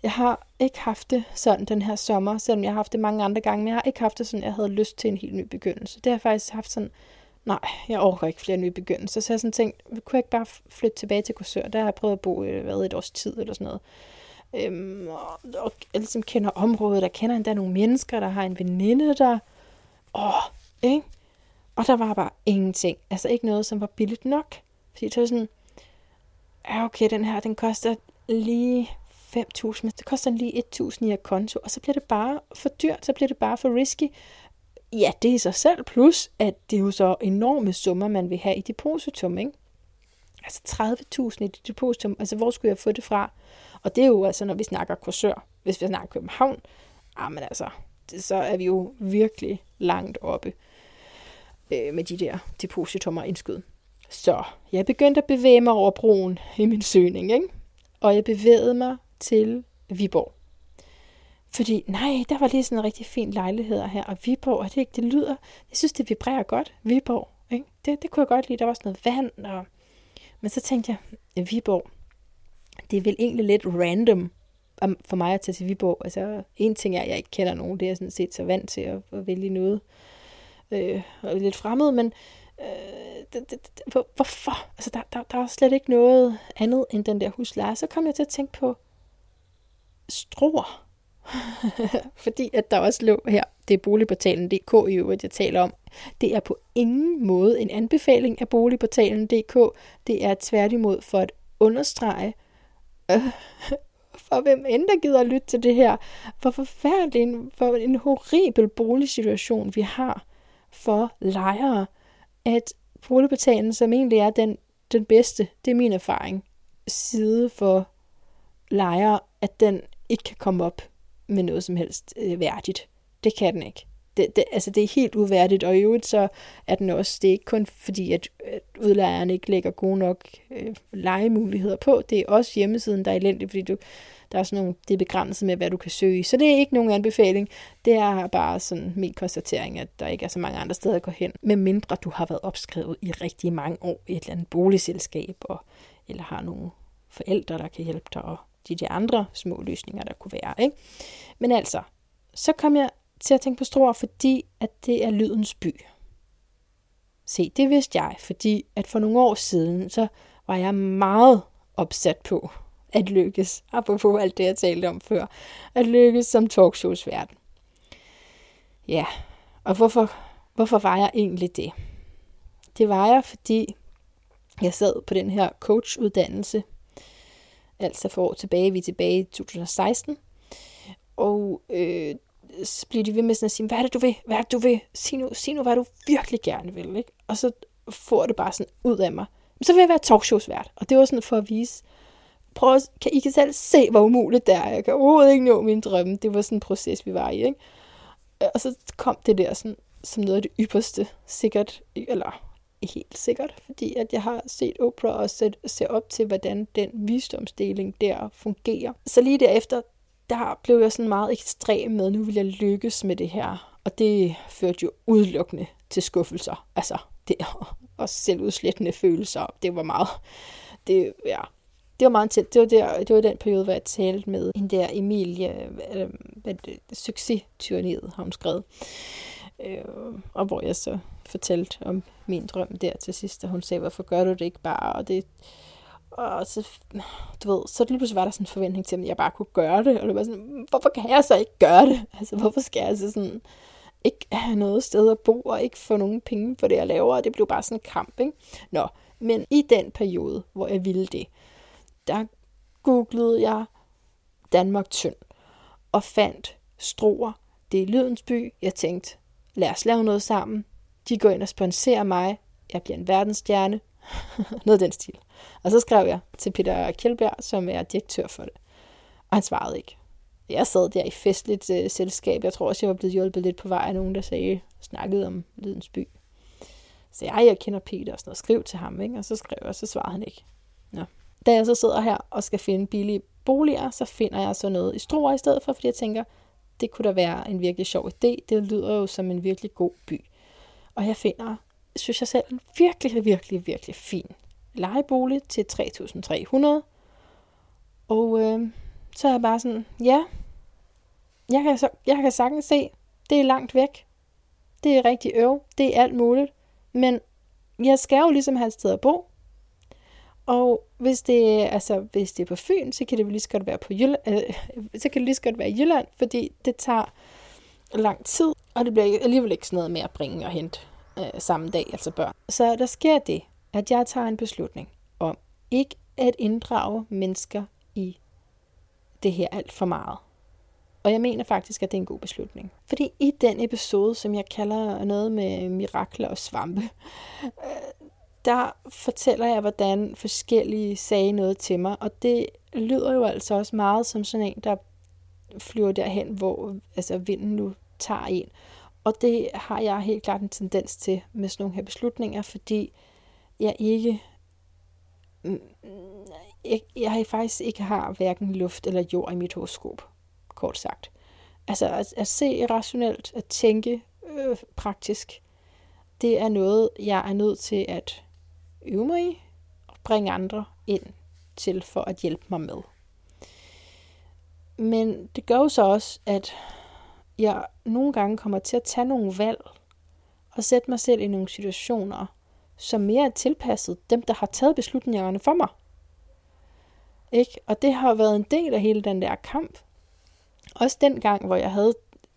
jeg har ikke haft det sådan den her sommer, selvom jeg har haft det mange andre gange, men jeg har ikke haft det sådan, at jeg havde lyst til en helt ny begyndelse. Det har jeg faktisk haft sådan, nej, jeg overgår ikke flere nye begyndelser. Så jeg sådan tænkt, kunne jeg ikke bare flytte tilbage til Korsør? Der har jeg prøvet at bo i hvad, et års tid eller sådan noget. Øhm, og, og jeg ligesom kender området, der kender endda nogle mennesker, der har en veninde, der... Åh, ikke? Og der var bare ingenting. Altså ikke noget, som var billigt nok. Fordi det var sådan, ja okay, den her, den koster lige 5.000, men det koster lige 1.000 i konto, og så bliver det bare for dyrt, så bliver det bare for risky ja, det er i sig selv, plus at det er jo så enorme summer, man vil have i depositum, ikke? Altså 30.000 i depositum, altså hvor skulle jeg få det fra? Og det er jo altså, når vi snakker kursør. Hvis vi snakker København, ah, men altså, det, så er vi jo virkelig langt oppe øh, med de der depositummer indskud. Så jeg begyndte at bevæge mig over broen i min søgning, ikke? og jeg bevægede mig til Viborg. Fordi, nej, der var lige sådan en rigtig fin lejlighed her, og Viborg, og det, ikke, det lyder, jeg synes, det vibrerer godt, Viborg. Ikke? Det, det kunne jeg godt lide, der var sådan noget vand, og... men så tænkte jeg, Viborg, det er vel egentlig lidt random um, for mig at tage til Viborg. Altså, en ting er, at jeg ikke kender nogen, det er jeg sådan set så vant til at, at vælge noget øh, lidt fremmed, men øh, det, det, det, hvorfor? Altså, der, der, der er slet ikke noget andet end den der husleje. Så kom jeg til at tænke på stroer. Fordi at der også lå her, det er boligportalen.dk i øvrigt, jeg taler om. Det er på ingen måde en anbefaling af boligportalen.dk. Det er tværtimod for at understrege, øh, for hvem end der gider at lytte til det her, for forfærdelig, en, for en horribel boligsituation, vi har for lejere, at boligportalen, som egentlig er den, den bedste, det er min erfaring, side for lejere, at den ikke kan komme op med noget som helst øh, værdigt. Det kan den ikke. Det, det, altså det er helt uværdigt, og i øvrigt så er den også, det er ikke kun fordi, at, at udlejeren ikke lægger gode nok øh, legemuligheder på, det er også hjemmesiden, der er elendig, fordi du, der er sådan nogle, det er begrænset med, hvad du kan søge Så det er ikke nogen anbefaling. Det er bare sådan min konstatering, at der ikke er så mange andre steder at gå hen. medmindre du har været opskrevet i rigtig mange år i et eller andet boligselskab, og, eller har nogle forældre, der kan hjælpe dig, og de de andre små løsninger, der kunne være. Ikke? Men altså, så kom jeg til at tænke på Struer, fordi at det er lydens by. Se, det vidste jeg, fordi at for nogle år siden, så var jeg meget opsat på at lykkes, apropos alt det, jeg talte om før, at lykkes som talkshows verden. Ja, og hvorfor, hvorfor var jeg egentlig det? Det var jeg, fordi jeg sad på den her coachuddannelse, altså for år tilbage, vi er tilbage i 2016, og øh, så bliver de ved med sådan at sige, hvad er det, du vil? Hvad er det, du vil? Sig nu, sig nu hvad du virkelig gerne vil. Ikke? Og så får det bare sådan ud af mig. Så vil jeg være talkshowsvært. Og det var sådan for at vise, prøv at, kan I kan selv se, hvor umuligt det er. Jeg kan overhovedet ikke nå min drømme. Det var sådan en proces, vi var i. Ikke? Øh, og så kom det der sådan, som noget af det ypperste, sikkert, eller helt sikkert, fordi at jeg har set Oprah og set, se op til, hvordan den visdomsdeling der fungerer. Så lige derefter, der blev jeg sådan meget ekstrem med, nu vil jeg lykkes med det her. Og det førte jo udelukkende til skuffelser. Altså, det og selvudslættende følelser. Det var meget, det, ja, det var meget tæt. Det var, der, det var den periode, hvor jeg talte med en der Emilie, øh, hvad succestyranniet har hun skrevet. Øh, og hvor jeg så fortalte om min drøm der til sidst, og hun sagde, hvorfor gør du det ikke bare? Og det, og så, du ved, så lige pludselig var der sådan en forventning til, at jeg bare kunne gøre det. Og det var sådan, hvorfor kan jeg så ikke gøre det? Altså, hvorfor skal jeg så sådan ikke have noget sted at bo, og ikke få nogen penge for det, jeg laver? Og det blev bare sådan en kamp, ikke? Nå, men i den periode, hvor jeg ville det, der googlede jeg Danmark tynd og fandt Struer. Det er Lydens by. Jeg tænkte, lad os lave noget sammen. De går ind og sponsorer mig. Jeg bliver en verdensstjerne. noget af den stil. Og så skrev jeg til Peter Kjeldberg, som er direktør for det. Og han svarede ikke. Jeg sad der i festligt øh, selskab. Jeg tror også, jeg var blevet hjulpet lidt på vej af nogen, der sagde, snakkede om Lydens by. Så jeg, jeg kender Peter og sådan noget. Skriv til ham, ikke? Og så skrev jeg, og så svarede han ikke. Nå. Da jeg så sidder her og skal finde billige boliger, så finder jeg så noget i Struer i stedet for, fordi jeg tænker, det kunne da være en virkelig sjov idé. Det lyder jo som en virkelig god by. Og jeg finder, synes jeg selv, en virkelig, virkelig, virkelig fin lejebolig til 3.300. Og øh, så er jeg bare sådan, ja, jeg kan, så, jeg kan sagtens se, det er langt væk. Det er rigtig øv, det er alt muligt. Men jeg skal jo ligesom have et sted at bo. Og hvis det, altså, hvis det er på Fyn, så kan det lige så godt være på Jylland, øh, så kan det lige så godt være i Jylland, fordi det tager lang tid, og det bliver alligevel ikke sådan noget med at bringe og hente øh, samme dag, altså børn. Så der sker det, at jeg tager en beslutning om ikke at inddrage mennesker i det her alt for meget. Og jeg mener faktisk, at det er en god beslutning. Fordi i den episode, som jeg kalder noget med mirakler og svampe, øh, der fortæller jeg, hvordan forskellige sagde noget til mig. Og det lyder jo altså også meget som sådan en, der flyver derhen, hvor altså, vinden nu tager en. Og det har jeg helt klart en tendens til med sådan nogle her beslutninger, fordi jeg ikke jeg, jeg faktisk ikke har hverken luft eller jord i mit horoskop, kort sagt. Altså at, at se rationelt, at tænke øh, praktisk, det er noget, jeg er nødt til at øve mig i og bringe andre ind til for at hjælpe mig med. Men det gør jo så også, at jeg nogle gange kommer til at tage nogle valg og sætte mig selv i nogle situationer, som mere er tilpasset dem, der har taget beslutningerne for mig. Ikke? Og det har været en del af hele den der kamp. Også den gang, hvor jeg havde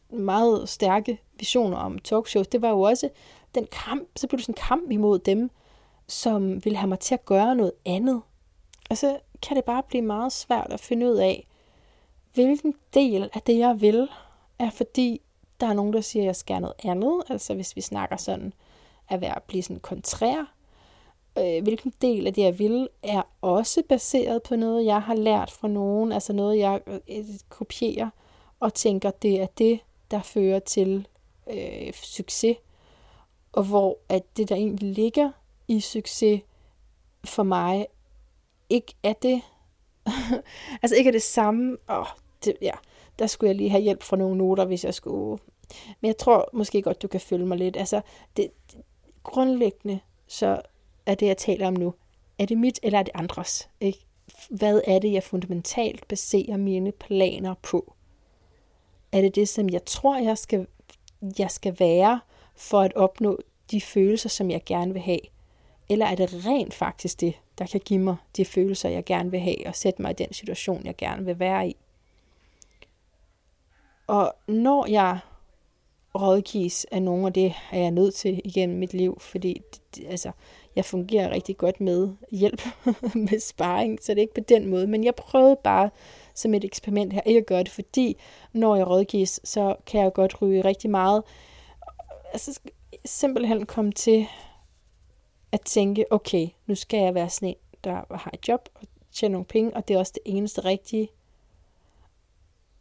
meget stærke visioner om talkshows, det var jo også den kamp, så blev det sådan en kamp imod dem, som vil have mig til at gøre noget andet. Og så kan det bare blive meget svært at finde ud af, hvilken del af det, jeg vil, er fordi, der er nogen, der siger, at jeg skal noget andet. Altså hvis vi snakker sådan, at være, at blive sådan kontrær. Øh, hvilken del af det, jeg vil, er også baseret på noget, jeg har lært fra nogen. Altså noget, jeg øh, kopierer og tænker, det er det, der fører til øh, succes. Og hvor at det, der egentlig ligger i succes for mig, ikke er det. altså ikke er det samme. Åh, det, ja, der skulle jeg lige have hjælp fra nogle noter, hvis jeg skulle. Men jeg tror måske godt, du kan følge mig lidt. Altså, det, det grundlæggende, så er det, jeg taler om nu, er det mit, eller er det andres? Ikke? Hvad er det, jeg fundamentalt baserer mine planer på? Er det det, som jeg tror, jeg skal, jeg skal være, for at opnå de følelser, som jeg gerne vil have? Eller er det rent faktisk det, der kan give mig de følelser, jeg gerne vil have, og sætte mig i den situation, jeg gerne vil være i? Og når jeg rådgives af nogen, og det er jeg nødt til igennem mit liv, fordi det, altså, jeg fungerer rigtig godt med hjælp med sparring, så det er ikke på den måde. Men jeg prøvede bare som et eksperiment her ikke at gøre det, fordi når jeg rådgives, så kan jeg godt ryge rigtig meget. Altså simpelthen komme til at tænke, okay, nu skal jeg være sådan en, der har et job og tjener nogle penge, og det er også det eneste rigtige.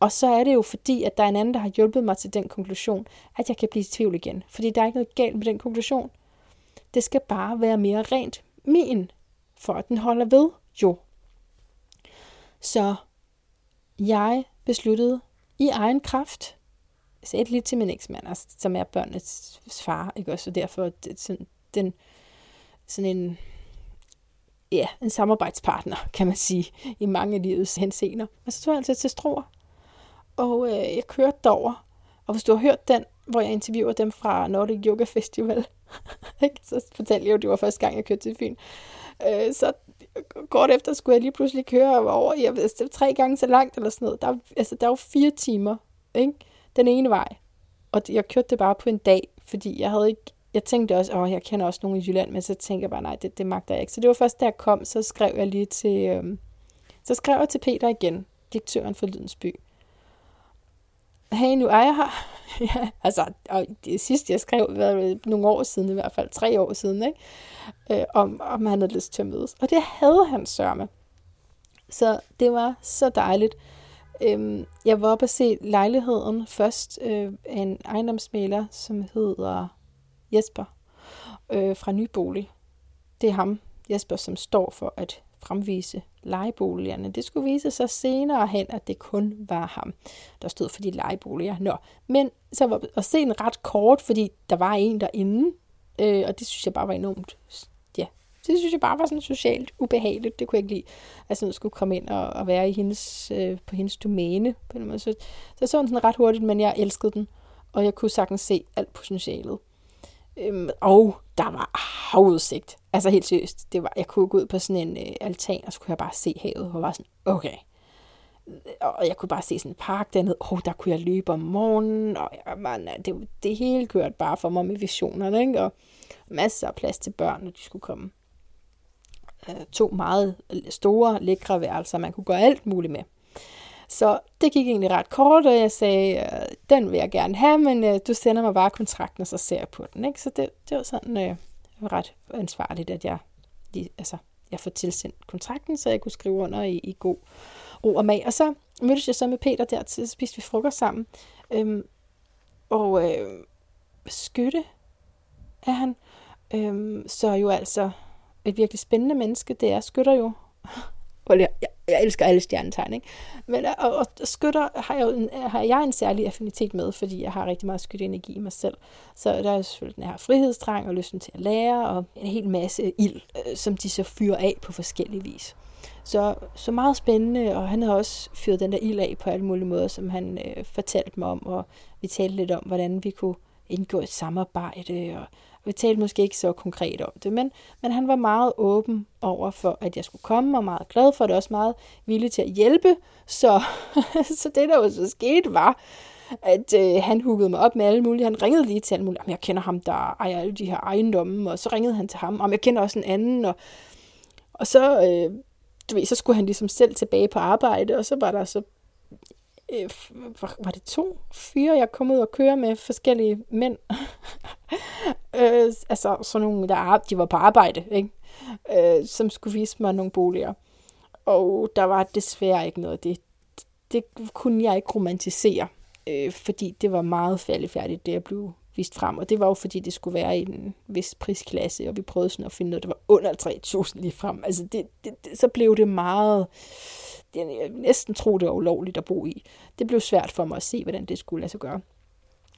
Og så er det jo fordi, at der er en anden, der har hjulpet mig til den konklusion, at jeg kan blive i tvivl igen. Fordi der er ikke noget galt med den konklusion. Det skal bare være mere rent min, for at den holder ved, jo. Så jeg besluttede i egen kraft, jeg sagde det lidt til min eksmand, altså, som er børnenes far, ikke også, og derfor det, sådan, den, sådan en, ja, en samarbejdspartner, kan man sige, i mange af livets henseender. Og så tog jeg altså til Struer, og øh, jeg kørte derover. Og hvis du har hørt den, hvor jeg interviewer dem fra Nordic Yoga Festival, så fortalte jeg jo, at det var første gang, jeg kørte til Fyn. Øh, så kort efter skulle jeg lige pludselig køre over, jeg ved, altså, det tre gange så langt eller sådan noget. Der, altså, der var fire timer, ikke? den ene vej. Og jeg kørte det bare på en dag, fordi jeg havde ikke, jeg tænkte også, åh, jeg kender også nogen i Jylland, men så tænkte jeg bare, nej, det, det magter jeg ikke. Så det var først, da jeg kom, så skrev jeg lige til, øhm, så skrev jeg til Peter igen, direktøren for Lydensby hey, nu er jeg her. ja, altså, og det sidste, jeg skrev, var nogle år siden, i hvert fald tre år siden, ikke? Øh, om, om han havde lyst til at mødes. Og det havde han sørme. Så det var så dejligt. Øhm, jeg var oppe at se lejligheden først øh, en ejendomsmaler, som hedder Jesper øh, fra Nybolig. Det er ham, Jesper, som står for at fremvise lejeboligerne. Det skulle vise sig senere hen, at det kun var ham, der stod for de lejeboliger. Nå, men så var at se en ret kort, fordi der var en derinde, øh, og det synes jeg bare var enormt, ja, det synes jeg bare var sådan socialt ubehageligt. Det kunne jeg ikke lide, at sådan skulle komme ind og, og være i hendes, øh, på hendes domæne. På en måde. Så, så så sådan ret hurtigt, men jeg elskede den, og jeg kunne sagtens se alt potentialet. Øhm, og der var havudsigt. Altså helt seriøst. Det var, jeg kunne gå ud på sådan en øh, altan, og så kunne jeg bare se havet, og var sådan, okay. Og jeg kunne bare se sådan en park dernede. Åh, oh, der kunne jeg løbe om morgenen. Og ja, man, det, det hele kørte bare for mig med visionerne, ikke? Og masser af plads til børn, når de skulle komme. Øh, to meget store, lækre værelser, man kunne gøre alt muligt med. Så det gik egentlig ret kort, og jeg sagde, øh, den vil jeg gerne have, men øh, du sender mig bare kontrakten, og så ser jeg på den. Ikke? Så det, det var sådan øh, ret ansvarligt, at jeg, lige, altså, jeg får tilsendt kontrakten, så jeg kunne skrive under i, i god ro og mag. Og så mødtes jeg så med Peter der, til så spiste vi frokost sammen. Øhm, og øh, skytte er han. Øhm, så jo altså et virkelig spændende menneske. Det er skytter jo jeg, jeg elsker alle stjernetegn, ikke? Men øh, og, og skytter har jeg, en, har jeg en særlig affinitet med, fordi jeg har rigtig meget skytteenergi i mig selv. Så der er selvfølgelig den her frihedstrang og lysten til at lære, og en hel masse ild, øh, som de så fyrer af på forskellige vis. Så, så meget spændende, og han har også fyret den der ild af på alle mulige måder, som han øh, fortalte mig om, og vi talte lidt om, hvordan vi kunne indgå et samarbejde, og vi talte måske ikke så konkret om det, men, men han var meget åben over for, at jeg skulle komme, og meget glad for det, også meget villig til at hjælpe. Så, så det, der jo så skete, var, at øh, han huggede mig op med alle mulige. Han ringede lige til alle mulige. Jeg kender ham, der ejer alle de her ejendomme, og så ringede han til ham. Om jeg kender også en anden, og, og så, øh, du ved, så skulle han ligesom selv tilbage på arbejde, og så var der så øh, var det to fyre, jeg kom ud og køre med forskellige mænd. øh, altså sådan nogle, der de var på arbejde, ikke? Øh, som skulle vise mig nogle boliger. Og der var desværre ikke noget af det. Det kunne jeg ikke romantisere, øh, fordi det var meget faldefærdigt, det jeg blev vist frem. Og det var jo fordi, det skulle være i en vis prisklasse, og vi prøvede sådan at finde noget, der var under 3.000 lige frem. Altså det, det, det, så blev det meget det jeg næsten tro, det var ulovligt at bo i. Det blev svært for mig at se, hvordan det skulle lade sig gøre.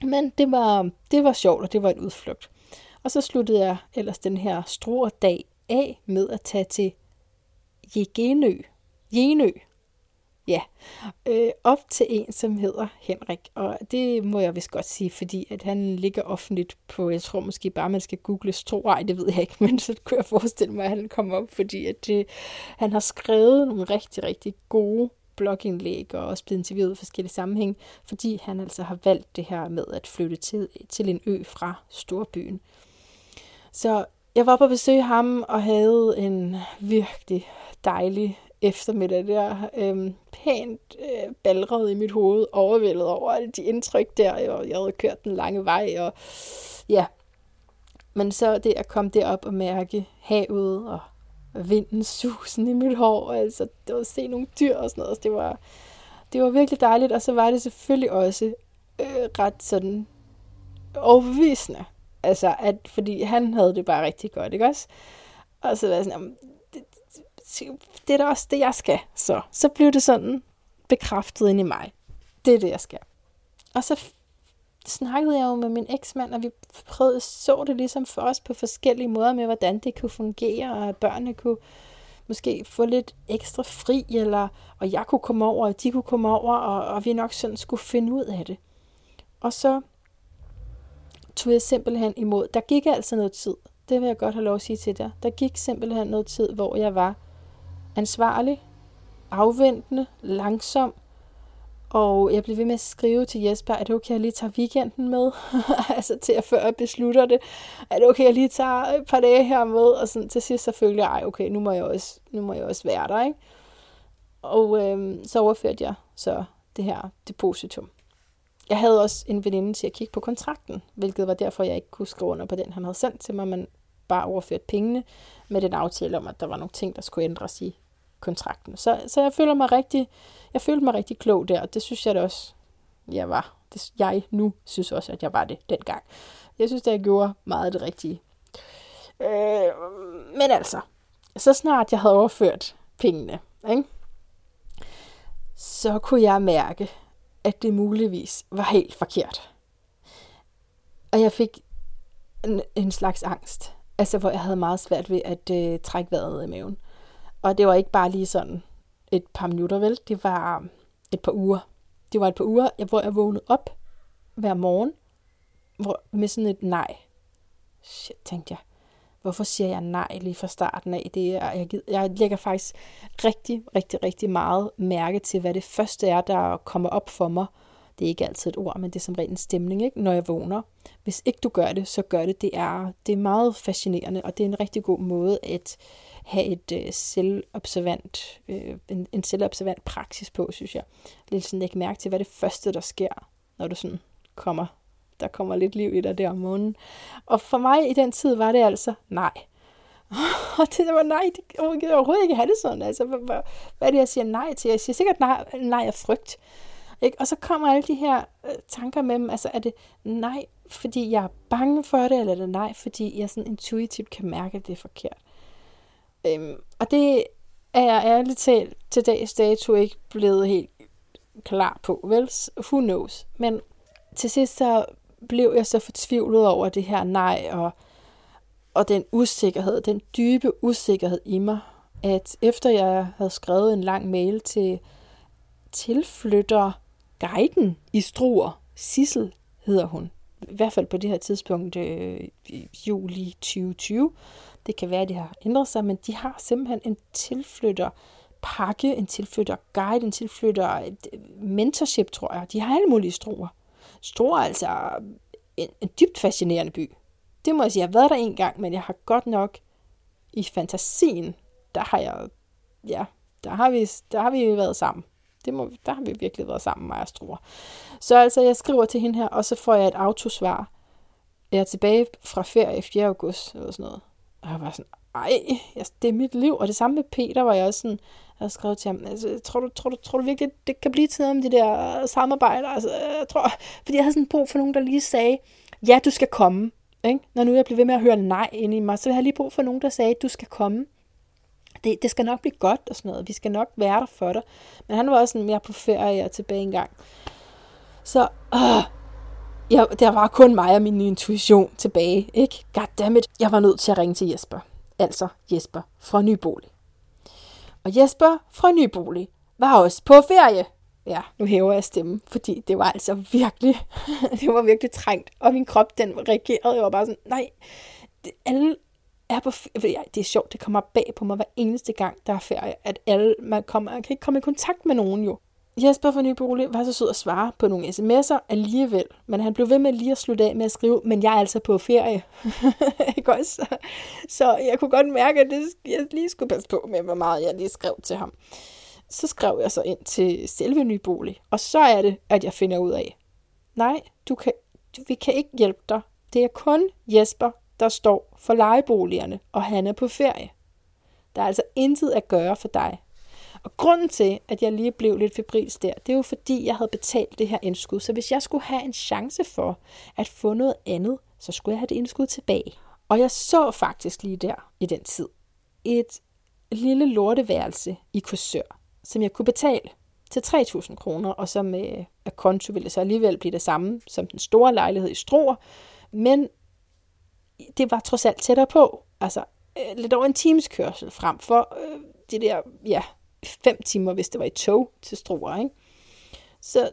Men det var, det var sjovt, og det var en udflugt. Og så sluttede jeg ellers den her store dag af med at tage til Jegenø. Jenø Ja, øh, op til en, som hedder Henrik, og det må jeg vist godt sige, fordi at han ligger offentligt på, jeg tror måske bare, man skal google tro, ej, det ved jeg ikke, men så kunne jeg forestille mig, at han kommer op, fordi at det, han har skrevet nogle rigtig, rigtig gode blogindlæg og også blevet interviewet i forskellige sammenhæng, fordi han altså har valgt det her med at flytte til, til en ø fra storbyen. Så jeg var på besøg ham og havde en virkelig dejlig eftermiddag der, øh, pænt øh, balret i mit hoved, overvældet over alle de indtryk der, og jeg havde kørt den lange vej, og ja. Men så det at komme derop og mærke havet, og vinden susen i mit hår, altså det var at se nogle dyr og sådan noget, altså, det var, det var virkelig dejligt, og så var det selvfølgelig også øh, ret sådan overbevisende, altså at, fordi han havde det bare rigtig godt, ikke også? Og så var jeg sådan, det er da også det, jeg skal. Så, så blev det sådan bekræftet ind i mig. Det er det, jeg skal. Og så snakkede jeg jo med min eksmand, og vi prøvede, så det ligesom for os på forskellige måder med, hvordan det kunne fungere, og at børnene kunne måske få lidt ekstra fri, eller, og jeg kunne komme over, og de kunne komme over, og, og vi nok sådan skulle finde ud af det. Og så tog jeg simpelthen imod. Der gik altså noget tid. Det vil jeg godt have lov at sige til dig. Der gik simpelthen noget tid, hvor jeg var ansvarlig, afventende, langsom, og jeg blev ved med at skrive til Jesper, at det okay, at jeg lige tager weekenden med? altså til at før jeg beslutter det. Er det okay, at jeg lige tager et par dage her med? Og sådan, til sidst selvfølgelig, ej okay, nu må jeg også, nu må jeg også være der, ikke? Og øhm, så overførte jeg så det her depositum. Jeg havde også en veninde til at kigge på kontrakten, hvilket var derfor, jeg ikke kunne skrive under på den, han havde sendt til mig, men bare overført pengene med den aftale om, at der var nogle ting, der skulle ændres i kontrakten. Så, så jeg føler mig rigtig, jeg følte mig rigtig klog der, og det synes jeg da også, jeg var. Det, jeg nu synes også, at jeg var det dengang. Jeg synes, at jeg gjorde meget af det rigtige. Øh, men altså, så snart jeg havde overført pengene, ikke? så kunne jeg mærke, at det muligvis var helt forkert. Og jeg fik en, en slags angst. Altså, hvor jeg havde meget svært ved at øh, trække vejret i maven. Og det var ikke bare lige sådan et par minutter, vel? Det var et par uger. Det var et par uger, hvor jeg vågnede op hver morgen hvor, med sådan et nej. Shit, tænkte jeg. Hvorfor siger jeg nej lige fra starten af? Det er, jeg, jeg lægger faktisk rigtig, rigtig, rigtig meget mærke til, hvad det første er, der kommer op for mig, det er ikke altid et ord, men det er som regel en stemning, ikke? når jeg vågner. Hvis ikke du gør det, så gør det. Det er, det er meget fascinerende, og det er en rigtig god måde at, have et øh, selvobservant, øh, en, en selvobservant praksis på, synes jeg. Lidt sådan lægge mærke til, hvad det første, der sker, når du sådan kommer, der kommer lidt liv i dig der om måneden. Og for mig i den tid var det altså nej. Og det var nej, det, jeg gider overhovedet ikke have det sådan. Altså, hvad, hvad, hvad er det, jeg siger nej til? Jeg siger sikkert nej, nej af frygt. Ikke? Og så kommer alle de her øh, tanker med dem. Altså, er det nej, fordi jeg er bange for det, eller er det nej, fordi jeg sådan intuitivt kan mærke, at det er forkert? Øhm, og det er jeg ærligt talt til dags dato ikke blevet helt klar på, vel? Who knows? Men til sidst så blev jeg så fortvivlet over det her nej, og, og den usikkerhed, den dybe usikkerhed i mig, at efter jeg havde skrevet en lang mail til tilflytter guiden i Struer, Sissel hedder hun, i hvert fald på det her tidspunkt, øh, juli 2020. Det kan være, at det har ændret sig, men de har simpelthen en tilflytter pakke, en tilflytter guide, en tilflytter øh, mentorship, tror jeg. De har alle mulige Struer. Struer er altså en, en dybt fascinerende by. Det må jeg sige, jeg har været der en gang, men jeg har godt nok i fantasien, der har jeg, ja, der har vi, der har vi været sammen. Det må, der har vi virkelig været sammen, mig og Struer. Så altså, jeg skriver til hende her, og så får jeg et autosvar. Jeg er tilbage fra ferie 4. august, eller sådan noget. Og jeg var sådan, ej, det er mit liv. Og det samme med Peter, var jeg også sådan, jeg havde skrevet til ham, altså, tror, du, tror, du, tror du virkelig, det kan blive til om de der øh, samarbejder? Altså, øh, jeg tror, fordi jeg havde sådan brug for nogen, der lige sagde, ja, du skal komme. Ikke? Når nu jeg bliver ved med at høre nej ind i mig, så jeg jeg lige brug for nogen, der sagde, du skal komme det, det skal nok blive godt og sådan noget. Vi skal nok være der for dig. Men han var også sådan mere på ferie og tilbage en gang. Så øh, ja, der var kun mig og min intuition tilbage. Ikke? Goddammit. Jeg var nødt til at ringe til Jesper. Altså Jesper fra Nybolig. Og Jesper fra Nybolig var også på ferie. Ja, nu hæver jeg stemmen, fordi det var altså virkelig, det var virkelig trængt. Og min krop, den reagerede. Jeg var bare sådan, nej, det, alle er på ferie. Det er sjovt, det kommer bag på mig hver eneste gang, der er ferie, at alle, man, kommer, man kan ikke komme i kontakt med nogen jo. Jesper fra Nybolig var så sød at svare på nogle sms'er alligevel, men han blev ved med lige at slutte af med at skrive, men jeg er altså på ferie. ikke også? Så jeg kunne godt mærke, at det, jeg lige skulle passe på med, hvor meget jeg lige skrev til ham. Så skrev jeg så ind til selve Nybolig, og så er det, at jeg finder ud af, nej, du kan, vi kan ikke hjælpe dig. Det er kun Jesper, der står for lejeboligerne, og han er på ferie. Der er altså intet at gøre for dig. Og grunden til, at jeg lige blev lidt febrilsk der, det er jo fordi, jeg havde betalt det her indskud. Så hvis jeg skulle have en chance for at få noget andet, så skulle jeg have det indskud tilbage. Og jeg så faktisk lige der i den tid et lille lorteværelse i kursør, som jeg kunne betale til 3.000 kroner, og som øh, med konto ville så alligevel blive det samme som den store lejlighed i Struer, men det var trods alt tættere på. Altså øh, lidt over en times kørsel frem for øh, det der, ja, fem timer, hvis det var i tog til Struer, ikke? Så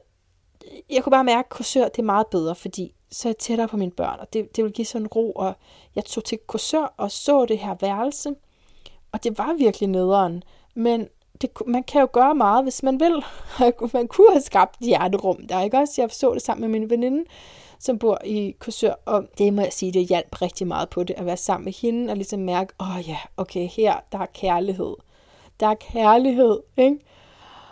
jeg kunne bare mærke, at kursør det er meget bedre, fordi så er jeg tættere på mine børn, og det, det ville give sådan ro, og jeg tog til kursør og så det her værelse, og det var virkelig nederen, men det, man kan jo gøre meget, hvis man vil. man kunne have skabt hjerterum der, ikke også? Jeg så det sammen med min veninde, som bor i Korsør, og det må jeg sige, det hjalp rigtig meget på det, at være sammen med hende, og ligesom mærke, åh oh, ja, okay, her, der er kærlighed. Der er kærlighed, ikke?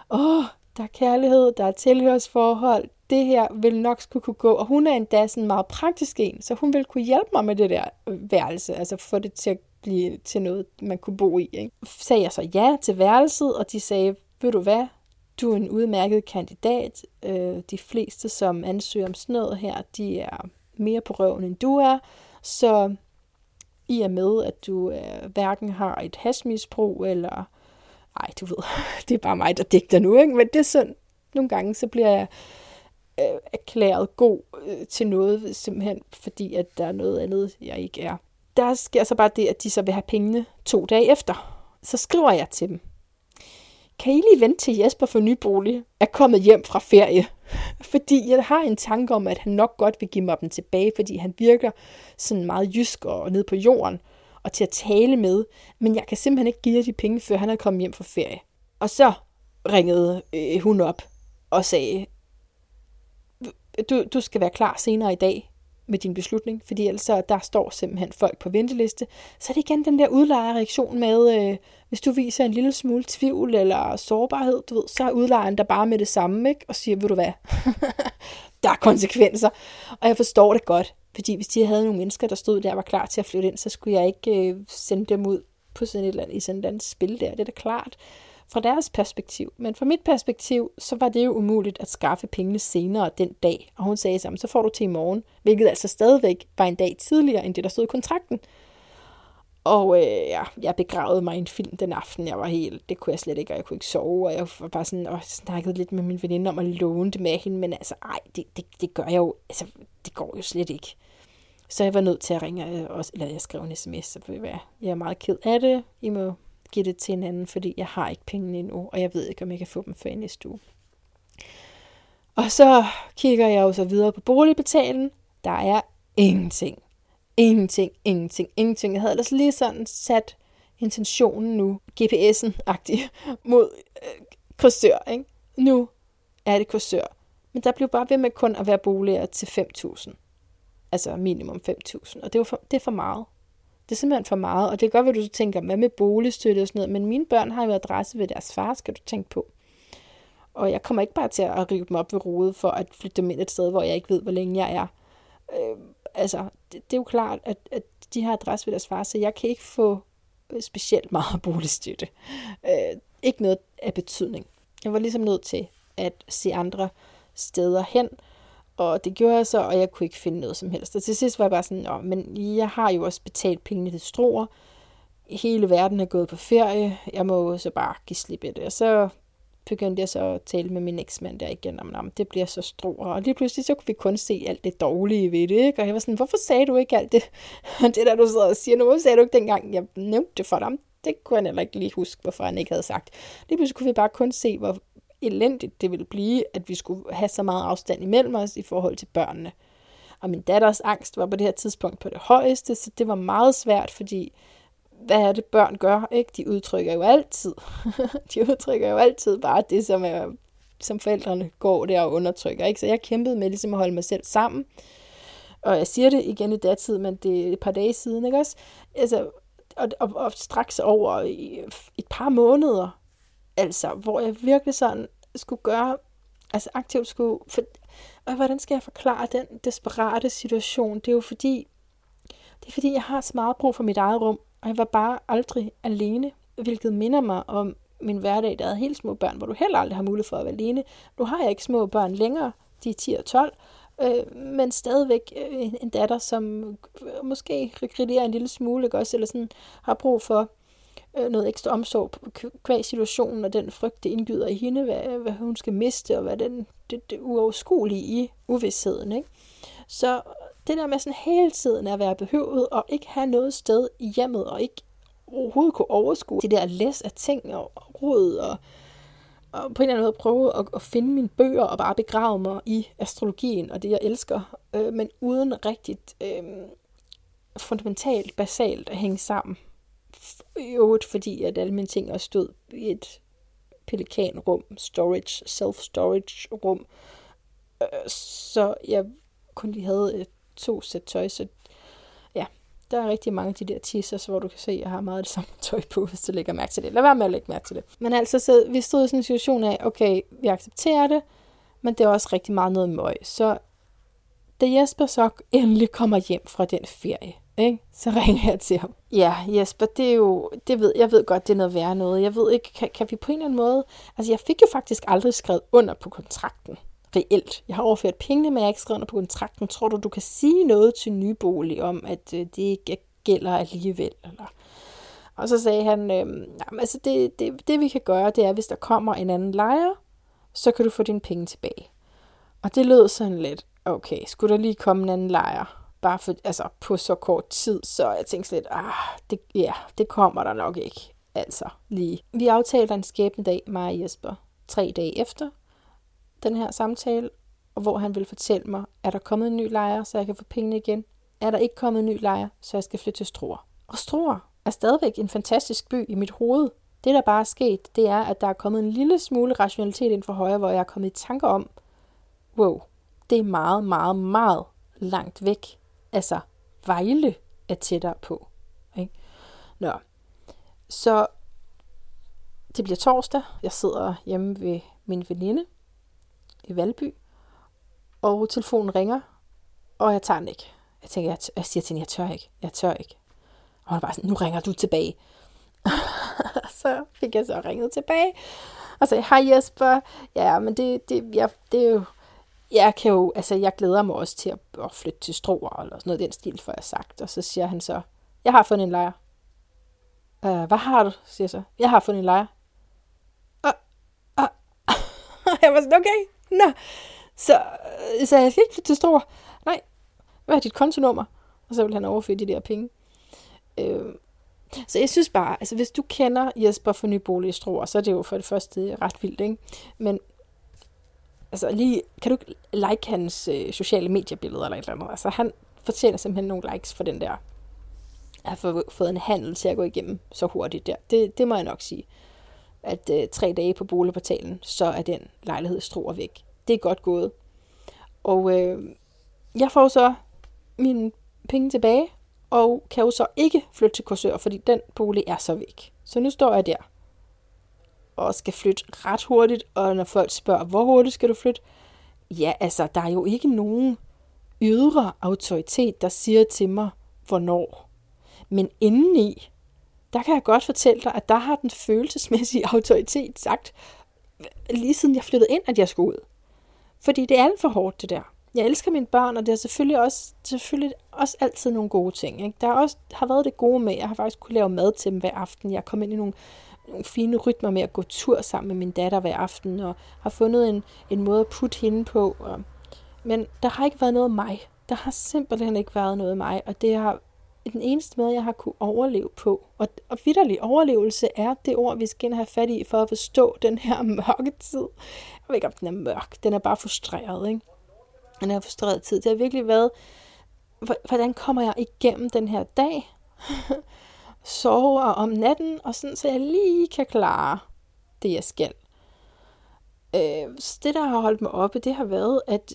Åh, oh, der er kærlighed, der er tilhørsforhold, det her vil nok skulle kunne gå. Og hun er endda sådan meget praktisk en, så hun vil kunne hjælpe mig med det der værelse, altså få det til at blive til noget, man kunne bo i. Ikke? Sagde jeg så ja til værelset, og de sagde, ved du hvad, du er en udmærket kandidat. Øh, de fleste, som ansøger om sådan noget her, de er mere på røven, end du er. Så i og med, at du øh, hverken har et hasmisbrug, eller... Ej, du ved, det er bare mig, der digter nu, ikke? Men det er sådan, nogle gange, så bliver jeg øh, erklæret god øh, til noget, simpelthen fordi, at der er noget andet, jeg ikke er. Der sker så bare det, at de så vil have pengene to dage efter. Så skriver jeg til dem kan I lige vente til Jesper for nybolig er kommet hjem fra ferie? Fordi jeg har en tanke om, at han nok godt vil give mig dem tilbage, fordi han virker sådan meget jysk og ned på jorden og til at tale med. Men jeg kan simpelthen ikke give jer de penge, før han er kommet hjem fra ferie. Og så ringede øh, hun op og sagde, du, du skal være klar senere i dag. med din beslutning, fordi ellers så, der står simpelthen folk på venteliste. Så er det igen den der udlejerreaktion med, øh, hvis du viser en lille smule tvivl eller sårbarhed, du ved, så er udlejeren der bare med det samme, ikke? og siger, ved du hvad, der er konsekvenser. Og jeg forstår det godt, fordi hvis de havde nogle mennesker, der stod der og var klar til at flytte ind, så skulle jeg ikke øh, sende dem ud på sådan et eller andet, i sådan et eller andet spil der. Det er da klart fra deres perspektiv. Men fra mit perspektiv, så var det jo umuligt at skaffe pengene senere den dag. Og hun sagde sammen, så får du til i morgen, hvilket altså stadigvæk var en dag tidligere, end det der stod i kontrakten. Og øh, ja, jeg begravede mig i en film den aften. Jeg var helt, det kunne jeg slet ikke, og jeg kunne ikke sove. Og jeg var bare sådan, og snakkede lidt med min veninde om at låne det med hende. Men altså, ej, det, det, det gør jeg jo, altså, det går jo slet ikke. Så jeg var nødt til at ringe, øh, også, eller jeg skrev en sms, så jeg er meget ked af det. I må give det til en anden, fordi jeg har ikke pengene endnu, og jeg ved ikke, om jeg kan få dem før næste uge. Og så kigger jeg jo så videre på boligbetalen. Der er ingenting. Ingenting, ingenting, ingenting. Jeg havde ellers lige sådan sat intentionen nu, GPS'en-agtig, mod øh, kursør. Ikke? Nu er det kursør. Men der blev bare ved med kun at være boliger til 5.000. Altså minimum 5.000. Og det, var for, det er for meget. Det er simpelthen for meget, og det er godt at du tænker, hvad med boligstøtte og sådan noget, men mine børn har jo adresse ved deres far, skal du tænke på. Og jeg kommer ikke bare til at rive dem op ved rodet for at flytte dem ind et sted, hvor jeg ikke ved, hvor længe jeg er. Øh, altså, det, det er jo klart, at, at de har adresse ved deres far, så jeg kan ikke få øh, specielt meget boligstøtte. Øh, ikke noget af betydning. Jeg var ligesom nødt til at se andre steder hen, og det gjorde jeg så, og jeg kunne ikke finde noget som helst. Og til sidst var jeg bare sådan, Nå, men jeg har jo også betalt pengene til stroer. Hele verden er gået på ferie. Jeg må så bare give slip i det. Og så begyndte jeg så at tale med min eksmand der igen om, om det bliver så stroer. Og lige pludselig så kunne vi kun se alt det dårlige ved det. Ikke? Og jeg var sådan, hvorfor sagde du ikke alt det? Og det der, du sidder og siger nu, hvorfor sagde du ikke dengang, jeg nævnte det for dig? Det kunne han heller ikke lige huske, hvorfor han ikke havde sagt. Lige pludselig kunne vi bare kun se, hvor elendigt det ville blive, at vi skulle have så meget afstand imellem os i forhold til børnene. Og min datters angst var på det her tidspunkt på det højeste, så det var meget svært, fordi hvad er det børn gør, ikke? De udtrykker jo altid, de udtrykker jo altid bare det, som, er, som forældrene går der og undertrykker, ikke? Så jeg kæmpede med ligesom at holde mig selv sammen. Og jeg siger det igen i datid, men det er et par dage siden, ikke også? Altså, og, og, og straks over i et par måneder, Altså, hvor jeg virkelig sådan skulle gøre, altså aktivt skulle, for, og hvordan skal jeg forklare den desperate situation? Det er jo fordi, det er fordi, jeg har så meget brug for mit eget rum, og jeg var bare aldrig alene, hvilket minder mig om min hverdag, der havde helt små børn, hvor du heller aldrig har mulighed for at være alene. Nu har jeg ikke små børn længere, de er 10 og 12, øh, men stadigvæk en, en datter, som måske regrediterer en lille smule, ikke også, eller sådan har brug for Øh, noget ekstra omsorg kvæg situationen og den frygt, det indgyder i hende, hvad, hvad hun skal miste, og hvad den, det, det uoverskuelige i uvidsheden. Ikke? Så det der med sådan hele tiden at være behøvet og ikke have noget sted i hjemmet, og ikke overhovedet kunne overskue det der læs af ting og råd, og, og på en eller anden måde prøve at, at finde mine bøger og bare begrave mig i astrologien og det, jeg elsker, øh, men uden rigtigt øh, fundamentalt, basalt at hænge sammen i øvrigt fordi, at alle mine ting også stod i et pelikanrum, storage, self-storage rum. Øh, så jeg kun lige havde øh, to sæt tøj, så ja, der er rigtig mange af de der teasers, hvor du kan se, at jeg har meget af det samme tøj på, hvis du lægger mærke til det. Lad være med at lægge mærke til det. Men altså, så vi stod i sådan en situation af, okay, vi accepterer det, men det er også rigtig meget noget møg. Så da Jesper så endelig kommer hjem fra den ferie, ikke? så ringer jeg til ham. Ja, Jesper, det er jo, det ved, jeg ved godt, det er noget værre noget. Jeg ved ikke, kan, kan vi på en eller anden måde... Altså, jeg fik jo faktisk aldrig skrevet under på kontrakten, reelt. Jeg har overført pengene, men jeg har ikke skrevet under på kontrakten. Tror du, du kan sige noget til Nybolig om, at øh, det ikke gælder alligevel? Eller? Og så sagde han, øh, jamen, altså det, det, det vi kan gøre, det er, hvis der kommer en anden lejer, så kan du få dine penge tilbage. Og det lød sådan lidt, okay, skulle der lige komme en anden lejer? Bare for, altså, på så kort tid, så jeg tænkte lidt, ah, det, ja, det kommer der nok ikke. Altså, lige. Vi aftalte en skæbne dag, mig og Jesper, tre dage efter den her samtale, og hvor han vil fortælle mig, er der kommet en ny lejer, så jeg kan få pengene igen? Er der ikke kommet en ny lejer, så jeg skal flytte til Struer? Og Struer er stadigvæk en fantastisk by i mit hoved. Det, der bare er sket, det er, at der er kommet en lille smule rationalitet ind for højre, hvor jeg er kommet i tanke om, wow, det er meget, meget, meget langt væk. Altså, Vejle er tættere på. Ikke? Nå, så det bliver torsdag. Jeg sidder hjemme ved min veninde i Valby, og telefonen ringer, og jeg tager den ikke. Jeg tænker, jeg, jeg siger til hende, jeg tør ikke, jeg tør ikke. Og hun er bare sådan, nu ringer du tilbage. så fik jeg så ringet tilbage, og sagde, hej Jesper, ja, men det, det, jeg, det er jo, jeg kan jo, altså jeg glæder mig også til at, at flytte til Struer, eller sådan noget den stil, for jeg sagt. Og så siger han så, jeg har fundet en lejr. Uh, hvad har du? siger jeg så. Jeg har fundet en lejr. og, uh. jeg var sådan, okay, nå. Så, øh, så jeg skal ikke flytte til Struer. Nej, hvad er dit kontonummer? Og så vil han overføre de der penge. Uh, så jeg synes bare, altså hvis du kender Jesper for Nybolig i Struer, så er det jo for det første ret vildt, ikke? Men altså lige, kan du like hans øh, sociale mediebilleder eller et eller andet? Altså han fortjener simpelthen nogle likes for den der, at have fået en handel til at gå igennem så hurtigt der. Det, det må jeg nok sige. At øh, tre dage på boligportalen, så er den lejlighed Struer væk. Det er godt gået. Og øh, jeg får så mine penge tilbage, og kan jo så ikke flytte til Korsør, fordi den bolig er så væk. Så nu står jeg der og skal flytte ret hurtigt, og når folk spørger, hvor hurtigt skal du flytte? Ja, altså, der er jo ikke nogen ydre autoritet, der siger til mig, hvornår. Men indeni, der kan jeg godt fortælle dig, at der har den følelsesmæssige autoritet sagt, lige siden jeg flyttede ind, at jeg skulle ud. Fordi det er alt for hårdt, det der jeg elsker mine børn, og det er selvfølgelig også, selvfølgelig også altid nogle gode ting. Ikke? Der har også har været det gode med, jeg har faktisk kunne lave mad til dem hver aften. Jeg kom ind i nogle, nogle fine rytmer med at gå tur sammen med min datter hver aften, og har fundet en, en måde at putte hende på. Og, men der har ikke været noget af mig. Der har simpelthen ikke været noget af mig, og det har den eneste måde, jeg har kunne overleve på. Og, og vidderlig overlevelse er det ord, vi skal have fat i for at forstå den her mørke tid. Jeg ved ikke, om den er mørk. Den er bare frustreret, ikke? den her frustreret tid. Det har virkelig været, hvordan kommer jeg igennem den her dag? Sover om natten, og sådan, så jeg lige kan klare det, jeg skal. Øh, så det, der har holdt mig oppe, det har været at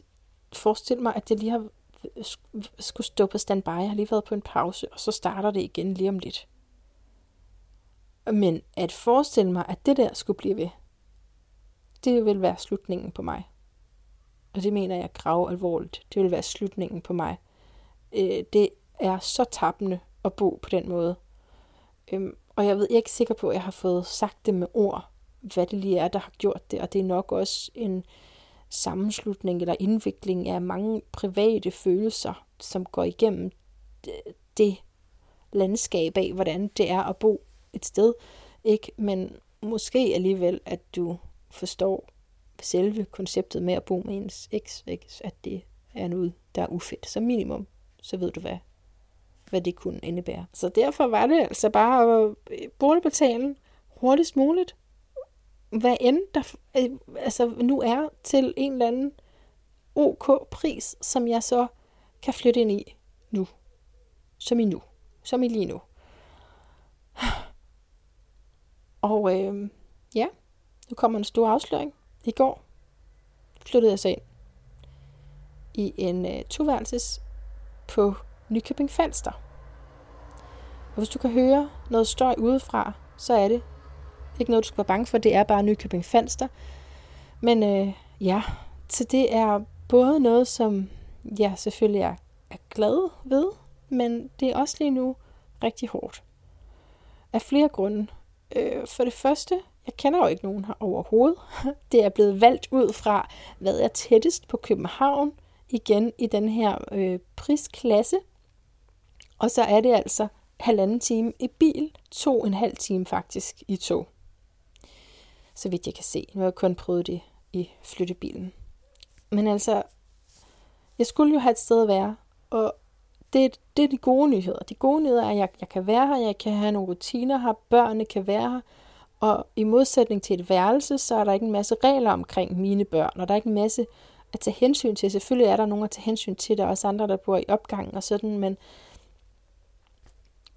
forestille mig, at jeg lige har skulle stå på standby. Jeg har lige været på en pause, og så starter det igen lige om lidt. Men at forestille mig, at det der skulle blive ved, det vil være slutningen på mig. Og det mener jeg grav alvorligt. Det vil være slutningen på mig. Øh, det er så tappende at bo på den måde. Øhm, og jeg ved, jeg er ikke sikker på, at jeg har fået sagt det med ord, hvad det lige er, der har gjort det. Og det er nok også en sammenslutning eller indvikling af mange private følelser, som går igennem det landskab af, hvordan det er at bo et sted. Ikke? Men måske alligevel, at du forstår, selve konceptet med at bo med ens eks, ikke? at det er noget, der er ufedt. Som minimum, så ved du, hvad, hvad det kunne indebære. Så derfor var det altså bare at øh, boligportalen hurtigst muligt. Hvad end der øh, altså nu er til en eller anden OK pris, som jeg så kan flytte ind i nu. Som i nu. Som i lige nu. Og øh, ja, nu kommer en stor afsløring. I går flyttede jeg så ind i en øh, toværelses på Nykøbing Falster. Og hvis du kan høre noget støj udefra, så er det ikke noget, du skal være bange for. Det er bare Nykøbing Falster. Men øh, ja, så det er både noget, som jeg selvfølgelig er, er glad ved, men det er også lige nu rigtig hårdt. Af flere grunde. Øh, for det første, jeg kender jo ikke nogen her overhovedet. Det er blevet valgt ud fra, hvad er tættest på København, igen i den her øh, prisklasse. Og så er det altså halvanden time i bil, to en halv time faktisk i tog. Så vidt jeg kan se. Nu har jeg kun prøvet det i flyttebilen. Men altså, jeg skulle jo have et sted at være, og det, det er de gode nyheder. De gode nyheder er, at jeg, jeg kan være her, jeg kan have nogle rutiner her, børnene kan være her, og i modsætning til et værelse, så er der ikke en masse regler omkring mine børn, og der er ikke en masse at tage hensyn til. Selvfølgelig er der nogen at tage hensyn til, der er også andre, der bor i opgangen og sådan, men,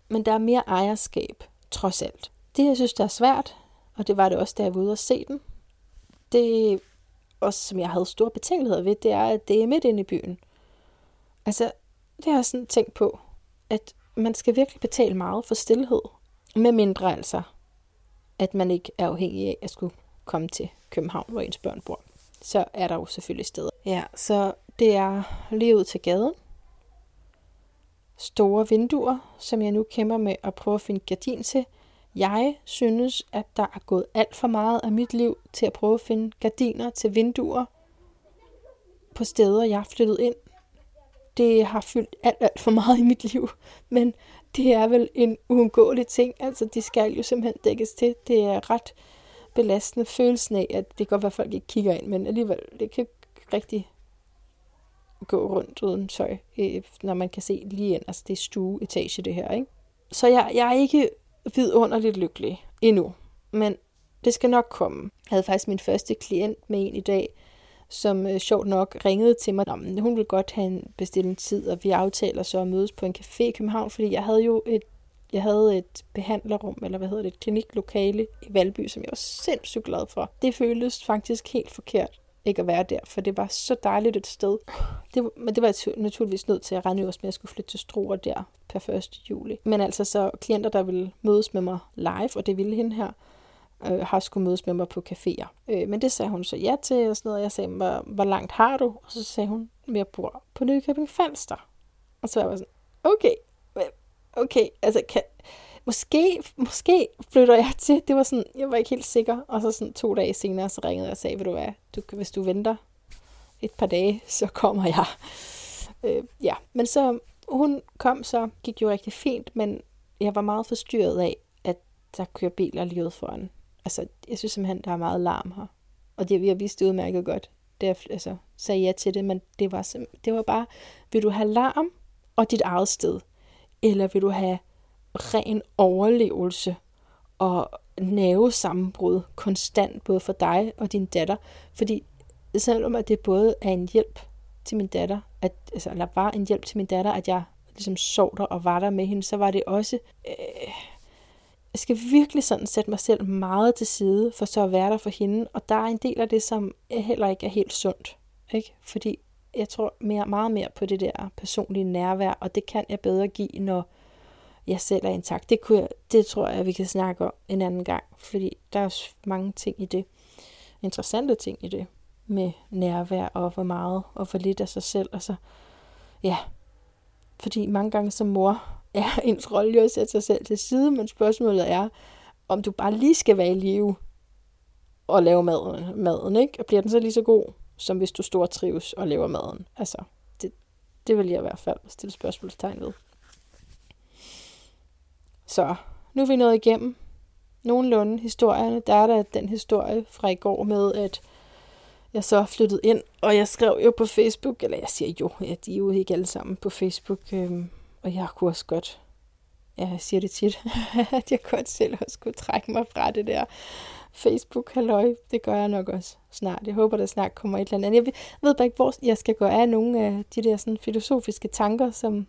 men der er mere ejerskab, trods alt. Det, jeg synes, der er svært, og det var det også, da jeg var ude og se den, det også, som jeg havde store betænkeligheder ved, det er, at det er midt inde i byen. Altså, det har jeg sådan tænkt på, at man skal virkelig betale meget for stillhed. Med mindre altså, at man ikke er afhængig af at skulle komme til København, hvor ens børn bor. Så er der jo selvfølgelig steder. Ja, så det er lige ud til gaden. Store vinduer, som jeg nu kæmper med at prøve at finde gardin til. Jeg synes, at der er gået alt for meget af mit liv til at prøve at finde gardiner til vinduer på steder, jeg har flyttet ind. Det har fyldt alt, alt for meget i mit liv, men det er vel en uundgåelig ting. Altså, de skal jo simpelthen dækkes til. Det er ret belastende følelsen af, at det kan godt være, at folk ikke kigger ind, men alligevel, det kan rigtig gå rundt uden tøj, øh, når man kan se lige ind. Altså, det er stueetage, det her, ikke? Så jeg, jeg er ikke vidunderligt lykkelig endnu, men det skal nok komme. Jeg havde faktisk min første klient med en i dag, som øh, sjovt nok ringede til mig. Nå, hun ville godt have en bestilt tid, og vi aftaler så at mødes på en café i København, fordi jeg havde jo et, jeg havde et behandlerrum, eller hvad hedder det, et kliniklokale i Valby, som jeg var sindssygt glad for. Det føltes faktisk helt forkert ikke at være der, for det var så dejligt et sted. Det, men det var jeg naturligvis nødt til at regne også med, at jeg skulle flytte til Struer der per 1. juli. Men altså så klienter, der ville mødes med mig live, og det ville hende her, øh, har skulle mødes med mig på caféer. Øh, men det sagde hun så ja til, og sådan noget. Jeg sagde, hvor, hvor langt har du? Og så sagde hun, at jeg bor på Nykøbing Falster. Og så var jeg sådan, okay, okay, altså kan, måske, måske flytter jeg til. Det var sådan, jeg var ikke helt sikker. Og så sådan to dage senere, så ringede jeg og sagde, vil du hvad, du, hvis du venter et par dage, så kommer jeg. Øh, ja, men så hun kom så, gik jo rigtig fint, men jeg var meget forstyrret af, at der kører biler lige ud foran altså, jeg synes simpelthen, der er meget larm her. Og det, vi har vist det udmærket godt, da jeg altså, sagde ja til det, men det var, det var bare, vil du have larm og dit eget sted? Eller vil du have ren overlevelse og nervesammenbrud konstant, både for dig og din datter? Fordi selvom at det både er en hjælp til min datter, at, altså, eller var en hjælp til min datter, at jeg ligesom sov der og var der med hende, så var det også øh, jeg skal virkelig sådan sætte mig selv meget til side, for så at være der for hende. Og der er en del af det, som heller ikke er helt sundt. Ikke? Fordi jeg tror mere, meget mere på det der personlige nærvær, og det kan jeg bedre give, når jeg selv er intakt. Det, kunne jeg, det tror jeg, vi kan snakke om en anden gang, fordi der er mange ting i det. Interessante ting i det med nærvær og hvor meget og for lidt af sig selv. Og så, ja, fordi mange gange som mor er ens rolle jo at sætte sig selv til side, men spørgsmålet er, om du bare lige skal være i live og lave maden, maden ikke? Og bliver den så lige så god, som hvis du stort og trives og laver maden? Altså, det, det vil jeg i hvert fald stille spørgsmålstegn ved. Så, nu er vi nået igennem nogenlunde historierne. Der er der den historie fra i går med, at jeg så flyttede ind, og jeg skrev jo på Facebook, eller jeg siger jo, ja, de er jo ikke alle sammen på Facebook, øhm, og jeg kunne også godt, ja, jeg siger det tit, at jeg godt selv også kunne trække mig fra det der facebook halløj. Det gør jeg nok også snart. Jeg håber, der snart kommer et eller andet. Jeg ved bare ikke, hvor jeg skal gå af nogle af de der sådan filosofiske tanker, som,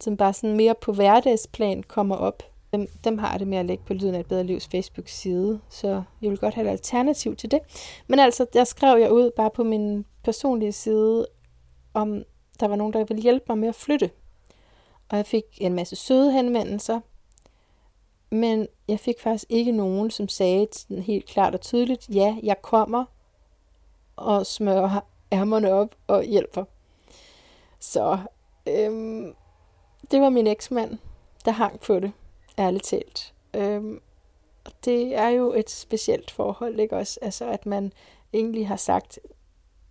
som bare sådan mere på hverdagsplan kommer op. Dem, dem har det med at lægge på Lyden af et bedre livs Facebook-side, så jeg vil godt have et alternativ til det. Men altså, der skrev jeg ud bare på min personlige side, om der var nogen, der ville hjælpe mig med at flytte. Og jeg fik en masse søde henvendelser, men jeg fik faktisk ikke nogen, som sagde sådan helt klart og tydeligt, ja, jeg kommer og smører ærmerne op og hjælper. Så øhm, det var min eksmand, der hang på det, ærligt talt. Øhm, og det er jo et specielt forhold, ikke også? Altså, at man egentlig har sagt,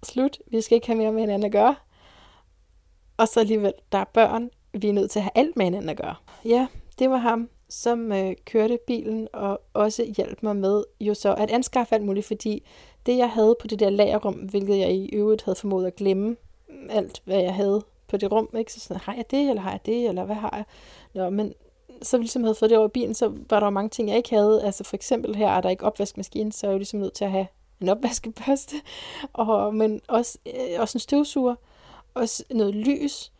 slut, vi skal ikke have mere med hinanden at gøre. Og så alligevel, der er børn, vi er nødt til at have alt med hinanden at gøre. Ja, det var ham, som øh, kørte bilen og også hjalp mig med jo så at anskaffe alt muligt, fordi det jeg havde på det der lagerrum, hvilket jeg i øvrigt havde formået at glemme alt, hvad jeg havde på det rum, ikke? Så sådan, har jeg det, eller har jeg det, eller hvad har jeg? Nå, men så vi ligesom havde fået det over i bilen, så var der jo mange ting, jeg ikke havde. Altså for eksempel her er der ikke opvaskemaskine, så er jeg jo ligesom nødt til at have en opvaskebørste, og, men også, øh, også en støvsuger, også noget lys,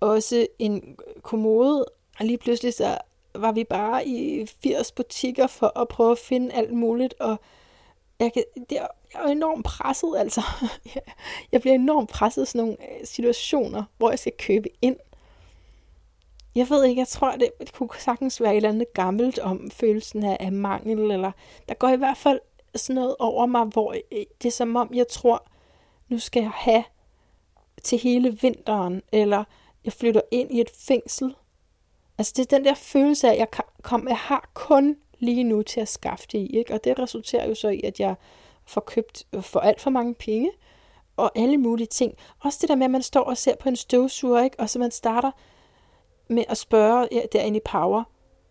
også en kommode, og lige pludselig så var vi bare i 80 butikker for at prøve at finde alt muligt, og jeg, kan, det er, jeg er enormt presset, altså. Jeg bliver enormt presset i sådan nogle øh, situationer, hvor jeg skal købe ind. Jeg ved ikke, jeg tror, det, det kunne sagtens være et eller andet gammelt om følelsen af, af mangel, eller der går i hvert fald sådan noget over mig, hvor øh, det er som om, jeg tror, nu skal jeg have til hele vinteren, eller jeg flytter ind i et fængsel. Altså det er den der følelse af, at jeg, kom, jeg har kun lige nu til at skaffe det i. Ikke? Og det resulterer jo så i, at jeg får købt for alt for mange penge, og alle mulige ting. Også det der med, at man står og ser på en støvsuger, ikke? og så man starter med at spørge ja, derinde i Power,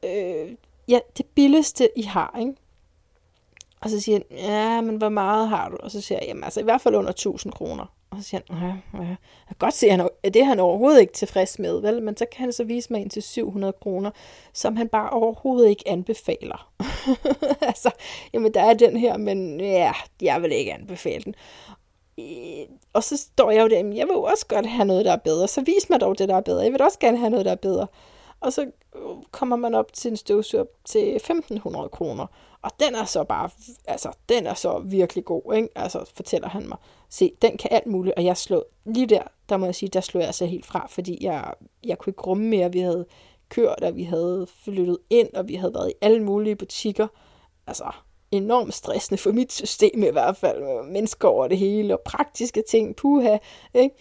øh, ja, det billigste I har, ikke? Og så siger han, ja, men hvor meget har du? Og så siger jeg, jamen altså i hvert fald under 1000 kroner. Og så siger han, ja, ja. jeg kan godt se, at han, det er han overhovedet ikke tilfreds med, vel? Men så kan han så vise mig ind til 700 kroner, som han bare overhovedet ikke anbefaler. altså, jamen der er den her, men ja, jeg vil ikke anbefale den. Og så står jeg jo der, jeg vil også godt have noget, der er bedre. Så vis mig dog det, der er bedre. Jeg vil også gerne have noget, der er bedre. Og så kommer man op til en støvsuger til 1500 kroner. Og den er så bare, altså, den er så virkelig god, ikke? Altså, fortæller han mig. Se, den kan alt muligt, og jeg slår, lige der, der må jeg sige, der slår jeg så helt fra, fordi jeg, jeg kunne ikke rumme mere. Vi havde kørt, og vi havde flyttet ind, og vi havde været i alle mulige butikker. Altså, enormt stressende for mit system i hvert fald. Mennesker over det hele, og praktiske ting, puha, ikke?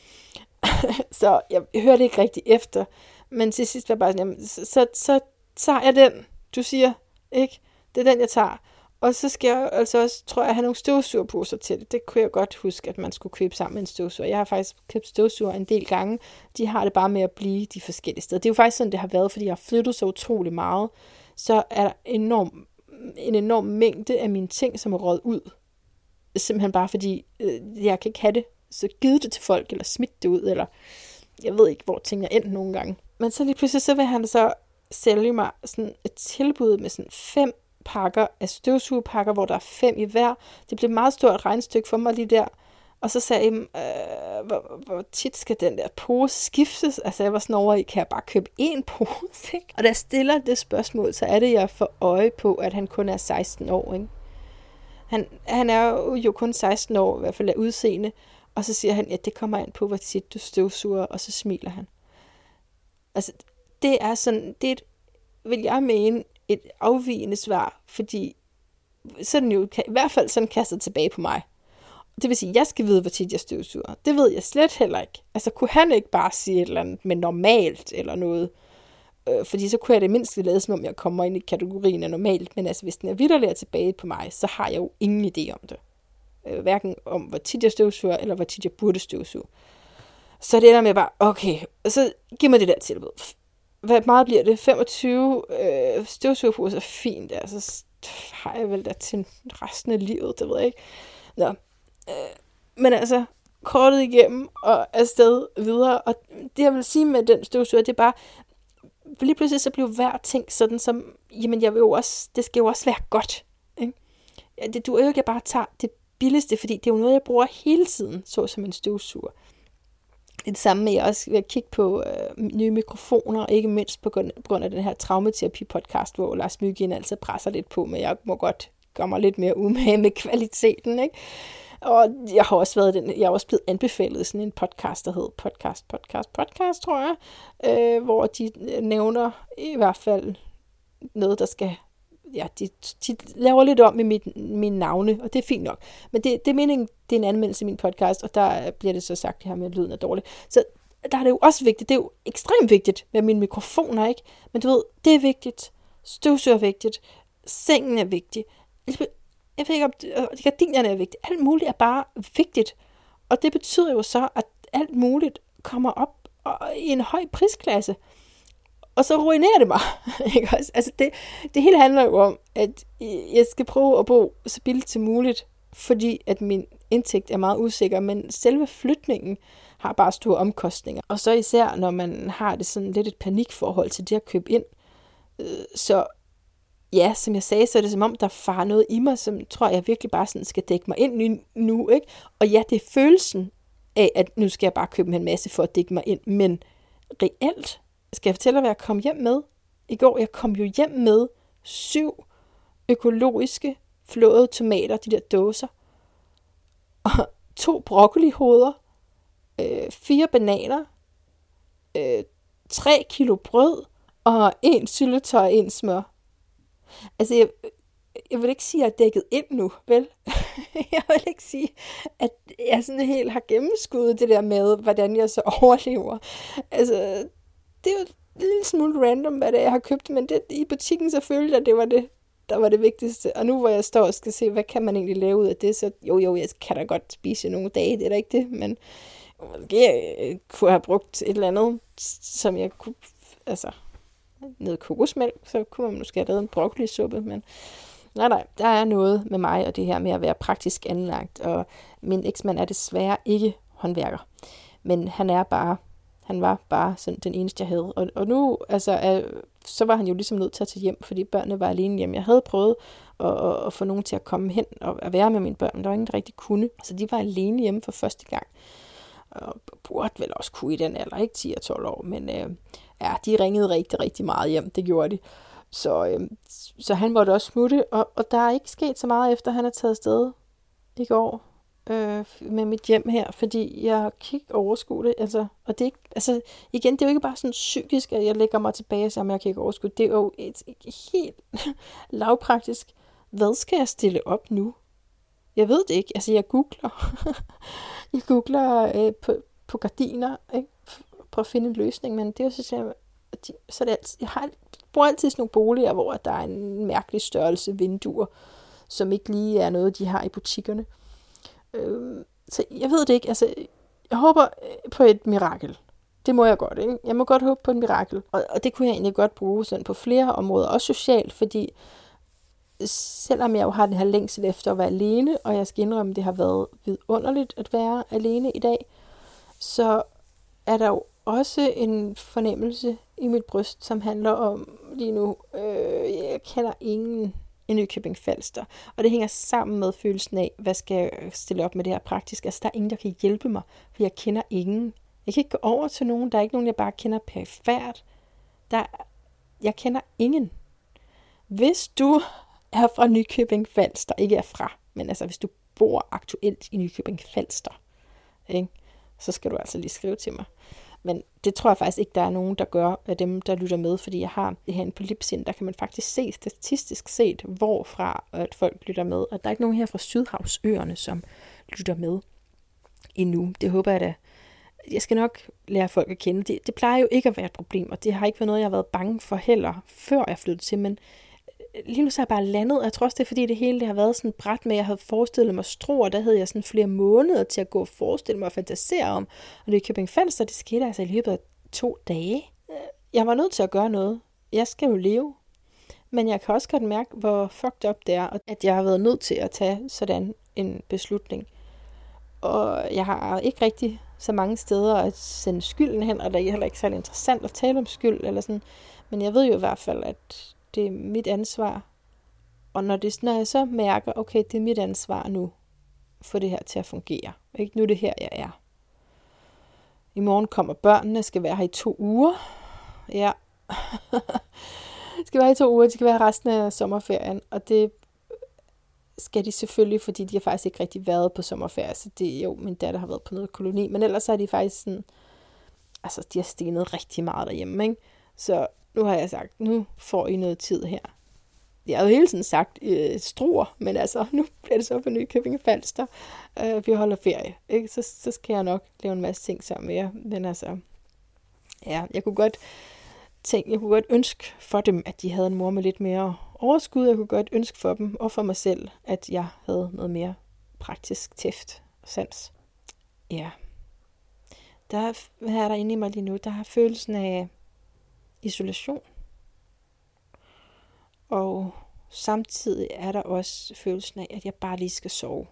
så jeg hørte ikke rigtig efter. Men til sidst var jeg bare sådan, jamen, så, så, så tager jeg den, du siger, ikke? Det er den, jeg tager. Og så skal jeg altså også, tror jeg, have nogle støvsugerposer til det. Det kunne jeg godt huske, at man skulle købe sammen med en støvsuger. Jeg har faktisk købt støvsuger en del gange. De har det bare med at blive de forskellige steder. Det er jo faktisk sådan, det har været, fordi jeg har flyttet så utrolig meget. Så er der enorm, en enorm mængde af mine ting, som er råd ud. Simpelthen bare fordi, øh, jeg kan ikke have det. Så givet det til folk, eller smidt det ud, eller jeg ved ikke, hvor ting er endt nogle gange. Men så lige pludselig, så vil han så sælge mig sådan et tilbud med sådan fem pakker af støvsugepakker, hvor der er fem i hver. Det blev et meget stort regnstykke for mig lige der. Og så sagde jeg, øh, hvor, hvor tit skal den der pose skiftes? Altså jeg var sådan over i, kan jeg bare købe én pose? Ikke? Og da jeg stiller det spørgsmål, så er det, jeg får øje på, at han kun er 16 år. Ikke? Han, han er jo kun 16 år, i hvert fald af udseende. Og så siger han, ja, det kommer an på, hvor tit du støvsuger, og så smiler han. Altså, det er sådan, det er et, vil jeg mene, et afvigende svar, fordi så den jo i hvert fald sådan kastet tilbage på mig. Det vil sige, at jeg skal vide, hvor tit jeg støvsuger. Det ved jeg slet heller ikke. Altså, kunne han ikke bare sige et eller andet med normalt eller noget? Øh, fordi så kunne jeg det mindst lade som om jeg kommer ind i kategorien af normalt. Men altså, hvis den er vidderligere tilbage på mig, så har jeg jo ingen idé om det. Øh, hverken om, hvor tit jeg støvsuger, eller hvor tit jeg burde støvsuge. Så det ender med bare, okay, så giv mig det der tilbud hvad meget bliver det? 25 øh, støvsugerposer, fint. Altså, har jeg vel da til resten af livet, det ved jeg ikke. Nå. Øh, men altså, kortet igennem og afsted videre. Og det jeg vil sige med den støvsuger, det er bare, lige pludselig så bliver hver ting sådan som, jamen jeg vil jo også, det skal jo også være godt. Ikke? Ja, det du jo ikke, at jeg bare tager det billigste, fordi det er jo noget, jeg bruger hele tiden, så som en støvsuger det samme med, at jeg også vil kigge på øh, nye mikrofoner, ikke mindst på grund af den her traumaterapi-podcast, hvor Lars Myggen altid presser lidt på, men jeg må godt gøre mig lidt mere umage med kvaliteten, ikke? Og jeg har også været den, jeg er også blevet anbefalet sådan en podcast, der hedder Podcast, Podcast, Podcast, tror jeg, øh, hvor de nævner i hvert fald noget, der skal ja, de, de laver lidt om med mit, mine navne, og det er fint nok. Men det, det er meningen, det er en anmeldelse i min podcast, og der bliver det så sagt her med, at lyden er dårlig. Så der er det jo også vigtigt, det er jo ekstremt vigtigt med mine mikrofoner, ikke? Men du ved, det er vigtigt, støvsøger er vigtigt, sengen er vigtig, jeg ved ikke, om de gardinerne er vigtigt, alt muligt er bare vigtigt. Og det betyder jo så, at alt muligt kommer op i en høj prisklasse og så ruinerer det mig. ikke også? Altså det, det hele handler jo om, at jeg skal prøve at bo så billigt som muligt, fordi at min indtægt er meget usikker, men selve flytningen har bare store omkostninger. Og så især, når man har det sådan lidt et panikforhold til det at købe ind. Øh, så ja, som jeg sagde, så er det som om, der farer noget i mig, som tror jeg virkelig bare sådan skal dække mig ind nu. Ikke? Og ja, det er følelsen af, at nu skal jeg bare købe en masse for at dække mig ind, men reelt skal jeg fortælle dig, hvad jeg kom hjem med? I går, jeg kom jo hjem med syv økologiske flåede tomater, de der dåser, og to broccolihoveder, øh, fire bananer, øh, tre kilo brød og en syltetøj og en smør. Altså, jeg, jeg vil ikke sige, at jeg er dækket ind nu, vel? jeg vil ikke sige, at jeg sådan helt har gennemskuddet det der med, hvordan jeg så overlever. Altså, det er jo en lille smule random, hvad det er, jeg har købt, men det, i butikken selvfølgelig, at det var det, der var det vigtigste. Og nu hvor jeg står og skal se, hvad kan man egentlig lave ud af det, så jo jo, jeg kan da godt spise nogle dage, det er da ikke det, men øh, jeg kunne have brugt et eller andet, som jeg kunne, altså, noget kokosmælk, så kunne man måske have lavet en broccolisuppe, men nej, nej, der er noget med mig og det her med at være praktisk anlagt, og min eksmand er desværre ikke håndværker, men han er bare, han var bare sådan den eneste, jeg havde, og, og nu, altså, øh, så var han jo ligesom nødt til at tage hjem, fordi børnene var alene hjemme. Jeg havde prøvet at, at, at få nogen til at komme hen og at være med mine børn, men der var ingen, der rigtig kunne, så de var alene hjemme for første gang. Og burde vel også kunne i den alder, ikke 10 og 12 år, men øh, ja, de ringede rigtig, rigtig meget hjem, det gjorde de. Så, øh, så han måtte også smutte, og, og der er ikke sket så meget efter, han er taget afsted i går øh, med mit hjem her, fordi jeg kan ikke overskue det. Altså, og det er ikke, altså, igen, det er jo ikke bare sådan psykisk, at jeg lægger mig tilbage og siger, at jeg kan ikke overskue det. Det er jo et, et helt lavpraktisk, hvad skal jeg stille op nu? Jeg ved det ikke. Altså, jeg googler. jeg googler øh, på, på gardiner, ikke? Prøv at finde en løsning, men det er jo så, jeg, så det altid, jeg har, bruger altid sådan nogle boliger, hvor der er en mærkelig størrelse vinduer, som ikke lige er noget, de har i butikkerne. Øh, så jeg ved det ikke. Altså, jeg håber øh, på et mirakel. Det må jeg godt, ikke? Jeg må godt håbe på et mirakel. Og, og det kunne jeg egentlig godt bruge sådan på flere områder, også socialt, fordi selvom jeg jo har den her længsel efter at være alene, og jeg skal indrømme, at det har været vidunderligt at være alene i dag, så er der jo også en fornemmelse i mit bryst, som handler om lige nu, øh, jeg kender ingen i Nykøbing Falster. Og det hænger sammen med følelsen af, hvad skal jeg stille op med det her praktisk. Altså, der er ingen, der kan hjælpe mig, for jeg kender ingen. Jeg kan ikke gå over til nogen. Der er ikke nogen, jeg bare kender perifært. Der, jeg kender ingen. Hvis du er fra Nykøbing Falster, ikke er fra, men altså hvis du bor aktuelt i Nykøbing Falster, ikke, så skal du altså lige skrive til mig. Men det tror jeg faktisk ikke, der er nogen, der gør af dem, der lytter med, fordi jeg har det her på Lipsin, der kan man faktisk se statistisk set, hvorfra at folk lytter med. Og der er ikke nogen her fra Sydhavsøerne, som lytter med endnu. Det håber jeg da. Jeg skal nok lære folk at kende. Det, det plejer jo ikke at være et problem, og det har ikke været noget, jeg har været bange for heller, før jeg flyttede til. Men lige nu så er jeg bare landet, og jeg tror også, det er fordi det hele det har været sådan bræt med, at jeg havde forestillet mig stro, og der havde jeg sådan flere måneder til at gå og forestille mig og fantasere om. Og det i Købing Falster, det skete altså i løbet af to dage. Jeg var nødt til at gøre noget. Jeg skal jo leve. Men jeg kan også godt mærke, hvor fucked up det er, at jeg har været nødt til at tage sådan en beslutning. Og jeg har ikke rigtig så mange steder at sende skylden hen, og det er heller ikke særlig interessant at tale om skyld, eller sådan. Men jeg ved jo i hvert fald, at det er mit ansvar. Og når, det, når jeg så mærker, okay, det er mit ansvar nu, for få det her til at fungere. Ikke? Nu er det her, jeg er. I morgen kommer børnene, skal være her i to uger. Ja. skal være her i to uger, de skal være resten af sommerferien. Og det skal de selvfølgelig, fordi de har faktisk ikke rigtig været på sommerferie. Så det er jo, min datter har været på noget koloni. Men ellers er de faktisk sådan, altså de har stenet rigtig meget derhjemme. Ikke? Så nu har jeg sagt, nu får I noget tid her. Jeg har jo hele tiden sagt øh, struer, men altså, nu bliver det så på Nykøbing Falster. Øh, vi holder ferie, ikke? Så, så skal jeg nok lave en masse ting sammen med jer. Men altså, ja, jeg kunne godt tænke, jeg kunne godt ønske for dem, at de havde en mor med lidt mere overskud. Jeg kunne godt ønske for dem og for mig selv, at jeg havde noget mere praktisk tæft og sans. Ja. Der, hvad er der inde i mig lige nu? Der har følelsen af, isolation. Og samtidig er der også følelsen af, at jeg bare lige skal sove.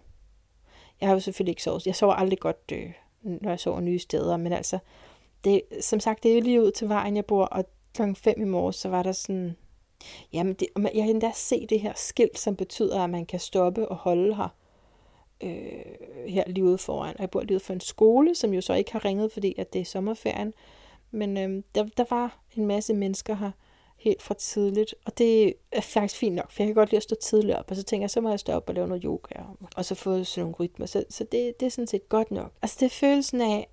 Jeg har jo selvfølgelig ikke sovet. Jeg sover aldrig godt, øh, når jeg sover nye steder, men altså, det, som sagt, det er lige ud til vejen, jeg bor, og klokken 5 i morges, så var der sådan, jamen, det, jeg kan endda se det her skilt, som betyder, at man kan stoppe og holde her, øh, her lige ude foran. Og jeg bor lige ude for en skole, som jo så ikke har ringet, fordi at det er sommerferien. Men øhm, der, der var en masse mennesker her helt fra tidligt. Og det er faktisk fint nok, for jeg kan godt lide at stå tidligt op, og så tænker jeg, så må jeg stå op og lave noget yoga, og så få sådan nogle rytmer. Så, så det, det er sådan set godt nok. Altså det er følelsen af,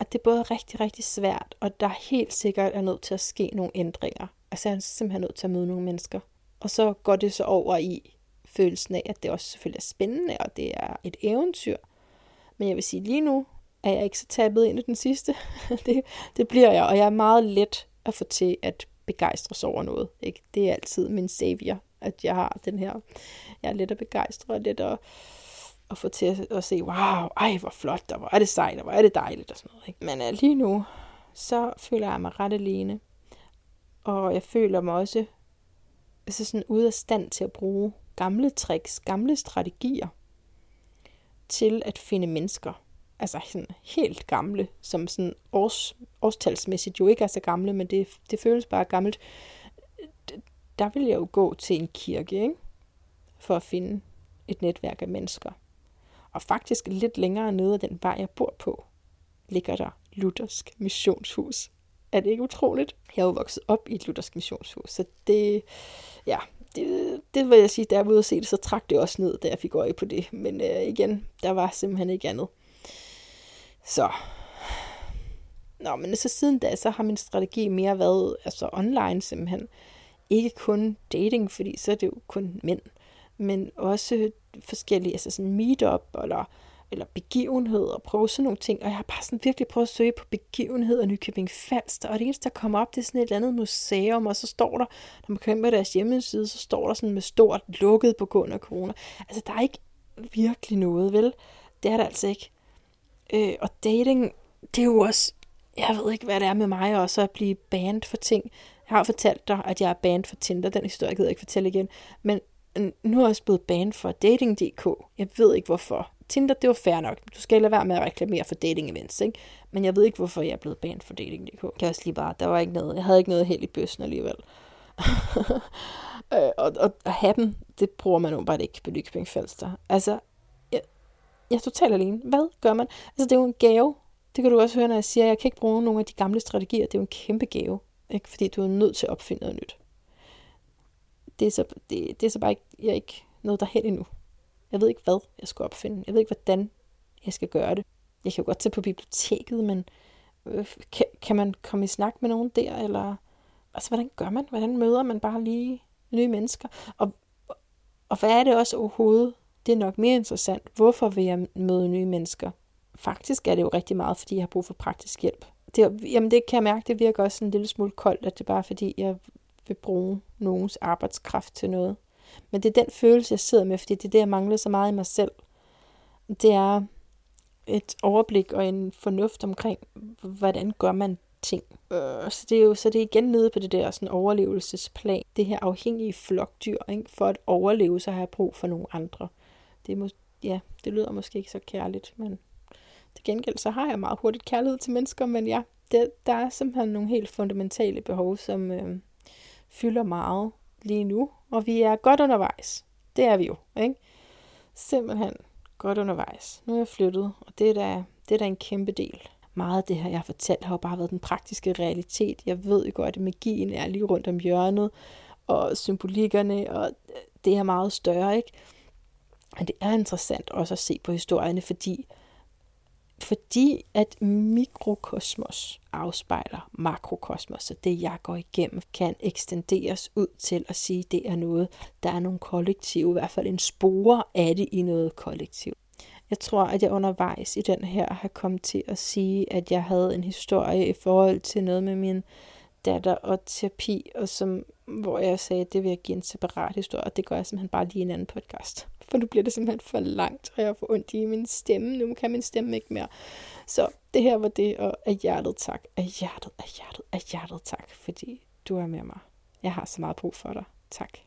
at det er både rigtig, rigtig svært, og der helt sikkert er nødt til at ske nogle ændringer. Altså jeg er simpelthen nødt til at møde nogle mennesker. Og så går det så over i følelsen af, at det også selvfølgelig er spændende, og det er et eventyr. Men jeg vil sige, lige nu er jeg ikke så tabet ind i den sidste. det, det bliver jeg, og jeg er meget let at få til at begejstres over noget. Ikke? Det er altid min savior, at jeg har den her. Jeg er let at begejstre og let at, at få til at, at se, wow, ej hvor flot, og hvor er det sejt, og hvor er det dejligt og sådan noget. Ikke? Men uh, lige nu, så føler jeg mig ret alene. Og jeg føler mig også altså sådan ude af stand til at bruge gamle tricks, gamle strategier til at finde mennesker. Altså sådan helt gamle, som sådan års, årstalsmæssigt jo ikke er så gamle, men det, det føles bare gammelt. Der vil jeg jo gå til en kirke, ikke? For at finde et netværk af mennesker. Og faktisk lidt længere nede af den vej, jeg bor på, ligger der Luthersk Missionshus. Er det ikke utroligt? Jeg er jo vokset op i et Luthersk Missionshus, så det, ja, det, det vil jeg sige, da jeg var ude at se det, så trak det også ned, da jeg fik øje på det. Men øh, igen, der var simpelthen ikke andet. Så. Nå, men så siden da, så har min strategi mere været altså online simpelthen. Ikke kun dating, fordi så er det jo kun mænd, men også forskellige, altså sådan meetup, eller eller begivenheder, prøve sådan nogle ting. Og jeg har bare sådan virkelig prøvet at søge på begivenheder Nykøbing Falster, og det eneste, der kommer op, det er sådan et eller andet museum, og så står der, når man kommer deres hjemmeside, så står der sådan med stort lukket på grund af corona. Altså, der er ikke virkelig noget, vel? Det er der altså ikke. Øh, og dating, det er jo også, jeg ved ikke, hvad det er med mig også at blive banned for ting. Jeg har fortalt dig, at jeg er banned for Tinder. Den historie gider jeg ikke fortælle igen. Men nu er jeg også blevet banned for dating.dk. Jeg ved ikke hvorfor. Tinder, det var fair nok. Du skal lade være med at reklamere for dating events, ikke? Men jeg ved ikke, hvorfor jeg er blevet banned for dating.dk. Kan jeg også lige bare, der var ikke noget, jeg havde ikke noget held i bøssen alligevel. øh, og, og, at have det bruger man jo bare ikke på Nykøbing Falster. Altså, jeg, er totalt alene. Hvad gør man? Altså, det er jo en gave. Det kan du også høre, når jeg siger, at jeg kan ikke bruge nogle af de gamle strategier. Det er jo en kæmpe gave. Ikke? Fordi du er nødt til at opfinde noget nyt. Det er så, det, det er så bare ikke, jeg er ikke noget derhen endnu. Jeg ved ikke, hvad jeg skal opfinde. Jeg ved ikke, hvordan jeg skal gøre det. Jeg kan jo godt tage på biblioteket, men øh, kan, kan man komme i snak med nogen der? Eller, altså, hvordan gør man? Hvordan møder man bare lige nye mennesker? Og, og hvad er det også overhovedet? Det er nok mere interessant. Hvorfor vil jeg møde nye mennesker? Faktisk er det jo rigtig meget, fordi jeg har brug for praktisk hjælp. Det, jamen det kan jeg mærke, det virker også en lille smule koldt, at det er bare fordi, jeg vil bruge nogens arbejdskraft til noget. Men det er den følelse, jeg sidder med, fordi det er det, jeg mangler så meget i mig selv. Det er et overblik og en fornuft omkring, hvordan gør man ting. Øh, så det er jo så det er igen nede på det der sådan overlevelsesplan. Det her afhængige flokdyr, ikke? for at overleve, så har jeg brug for nogle andre. Det, må, ja, det lyder måske ikke så kærligt, men til gengæld så har jeg meget hurtigt kærlighed til mennesker, men ja, det, der er simpelthen nogle helt fundamentale behov, som øh, fylder meget lige nu, og vi er godt undervejs. Det er vi jo, ikke? Simpelthen godt undervejs. Nu er jeg flyttet, og det er da, det er da en kæmpe del. Meget af det her, jeg har fortalt, har jo bare været den praktiske realitet. Jeg ved jo godt, at magien er lige rundt om hjørnet, og symbolikkerne, og det er meget større, ikke? Men det er interessant også at se på historierne, fordi fordi at mikrokosmos afspejler makrokosmos, så det jeg går igennem kan ekstenderes ud til at sige, at det er noget, der er nogle kollektiv, i hvert fald en spore af det i noget kollektiv. Jeg tror, at jeg undervejs i den her har kommet til at sige, at jeg havde en historie i forhold til noget med min datter og terapi, og som, hvor jeg sagde, at det vil jeg give en separat historie, og det gør jeg simpelthen bare lige i en anden podcast for nu bliver det simpelthen for langt, og jeg får ondt i min stemme. Nu kan min stemme ikke mere. Så det her var det, og af hjertet tak, af hjertet, af hjertet, af hjertet tak, fordi du er med mig. Jeg har så meget brug for dig. Tak.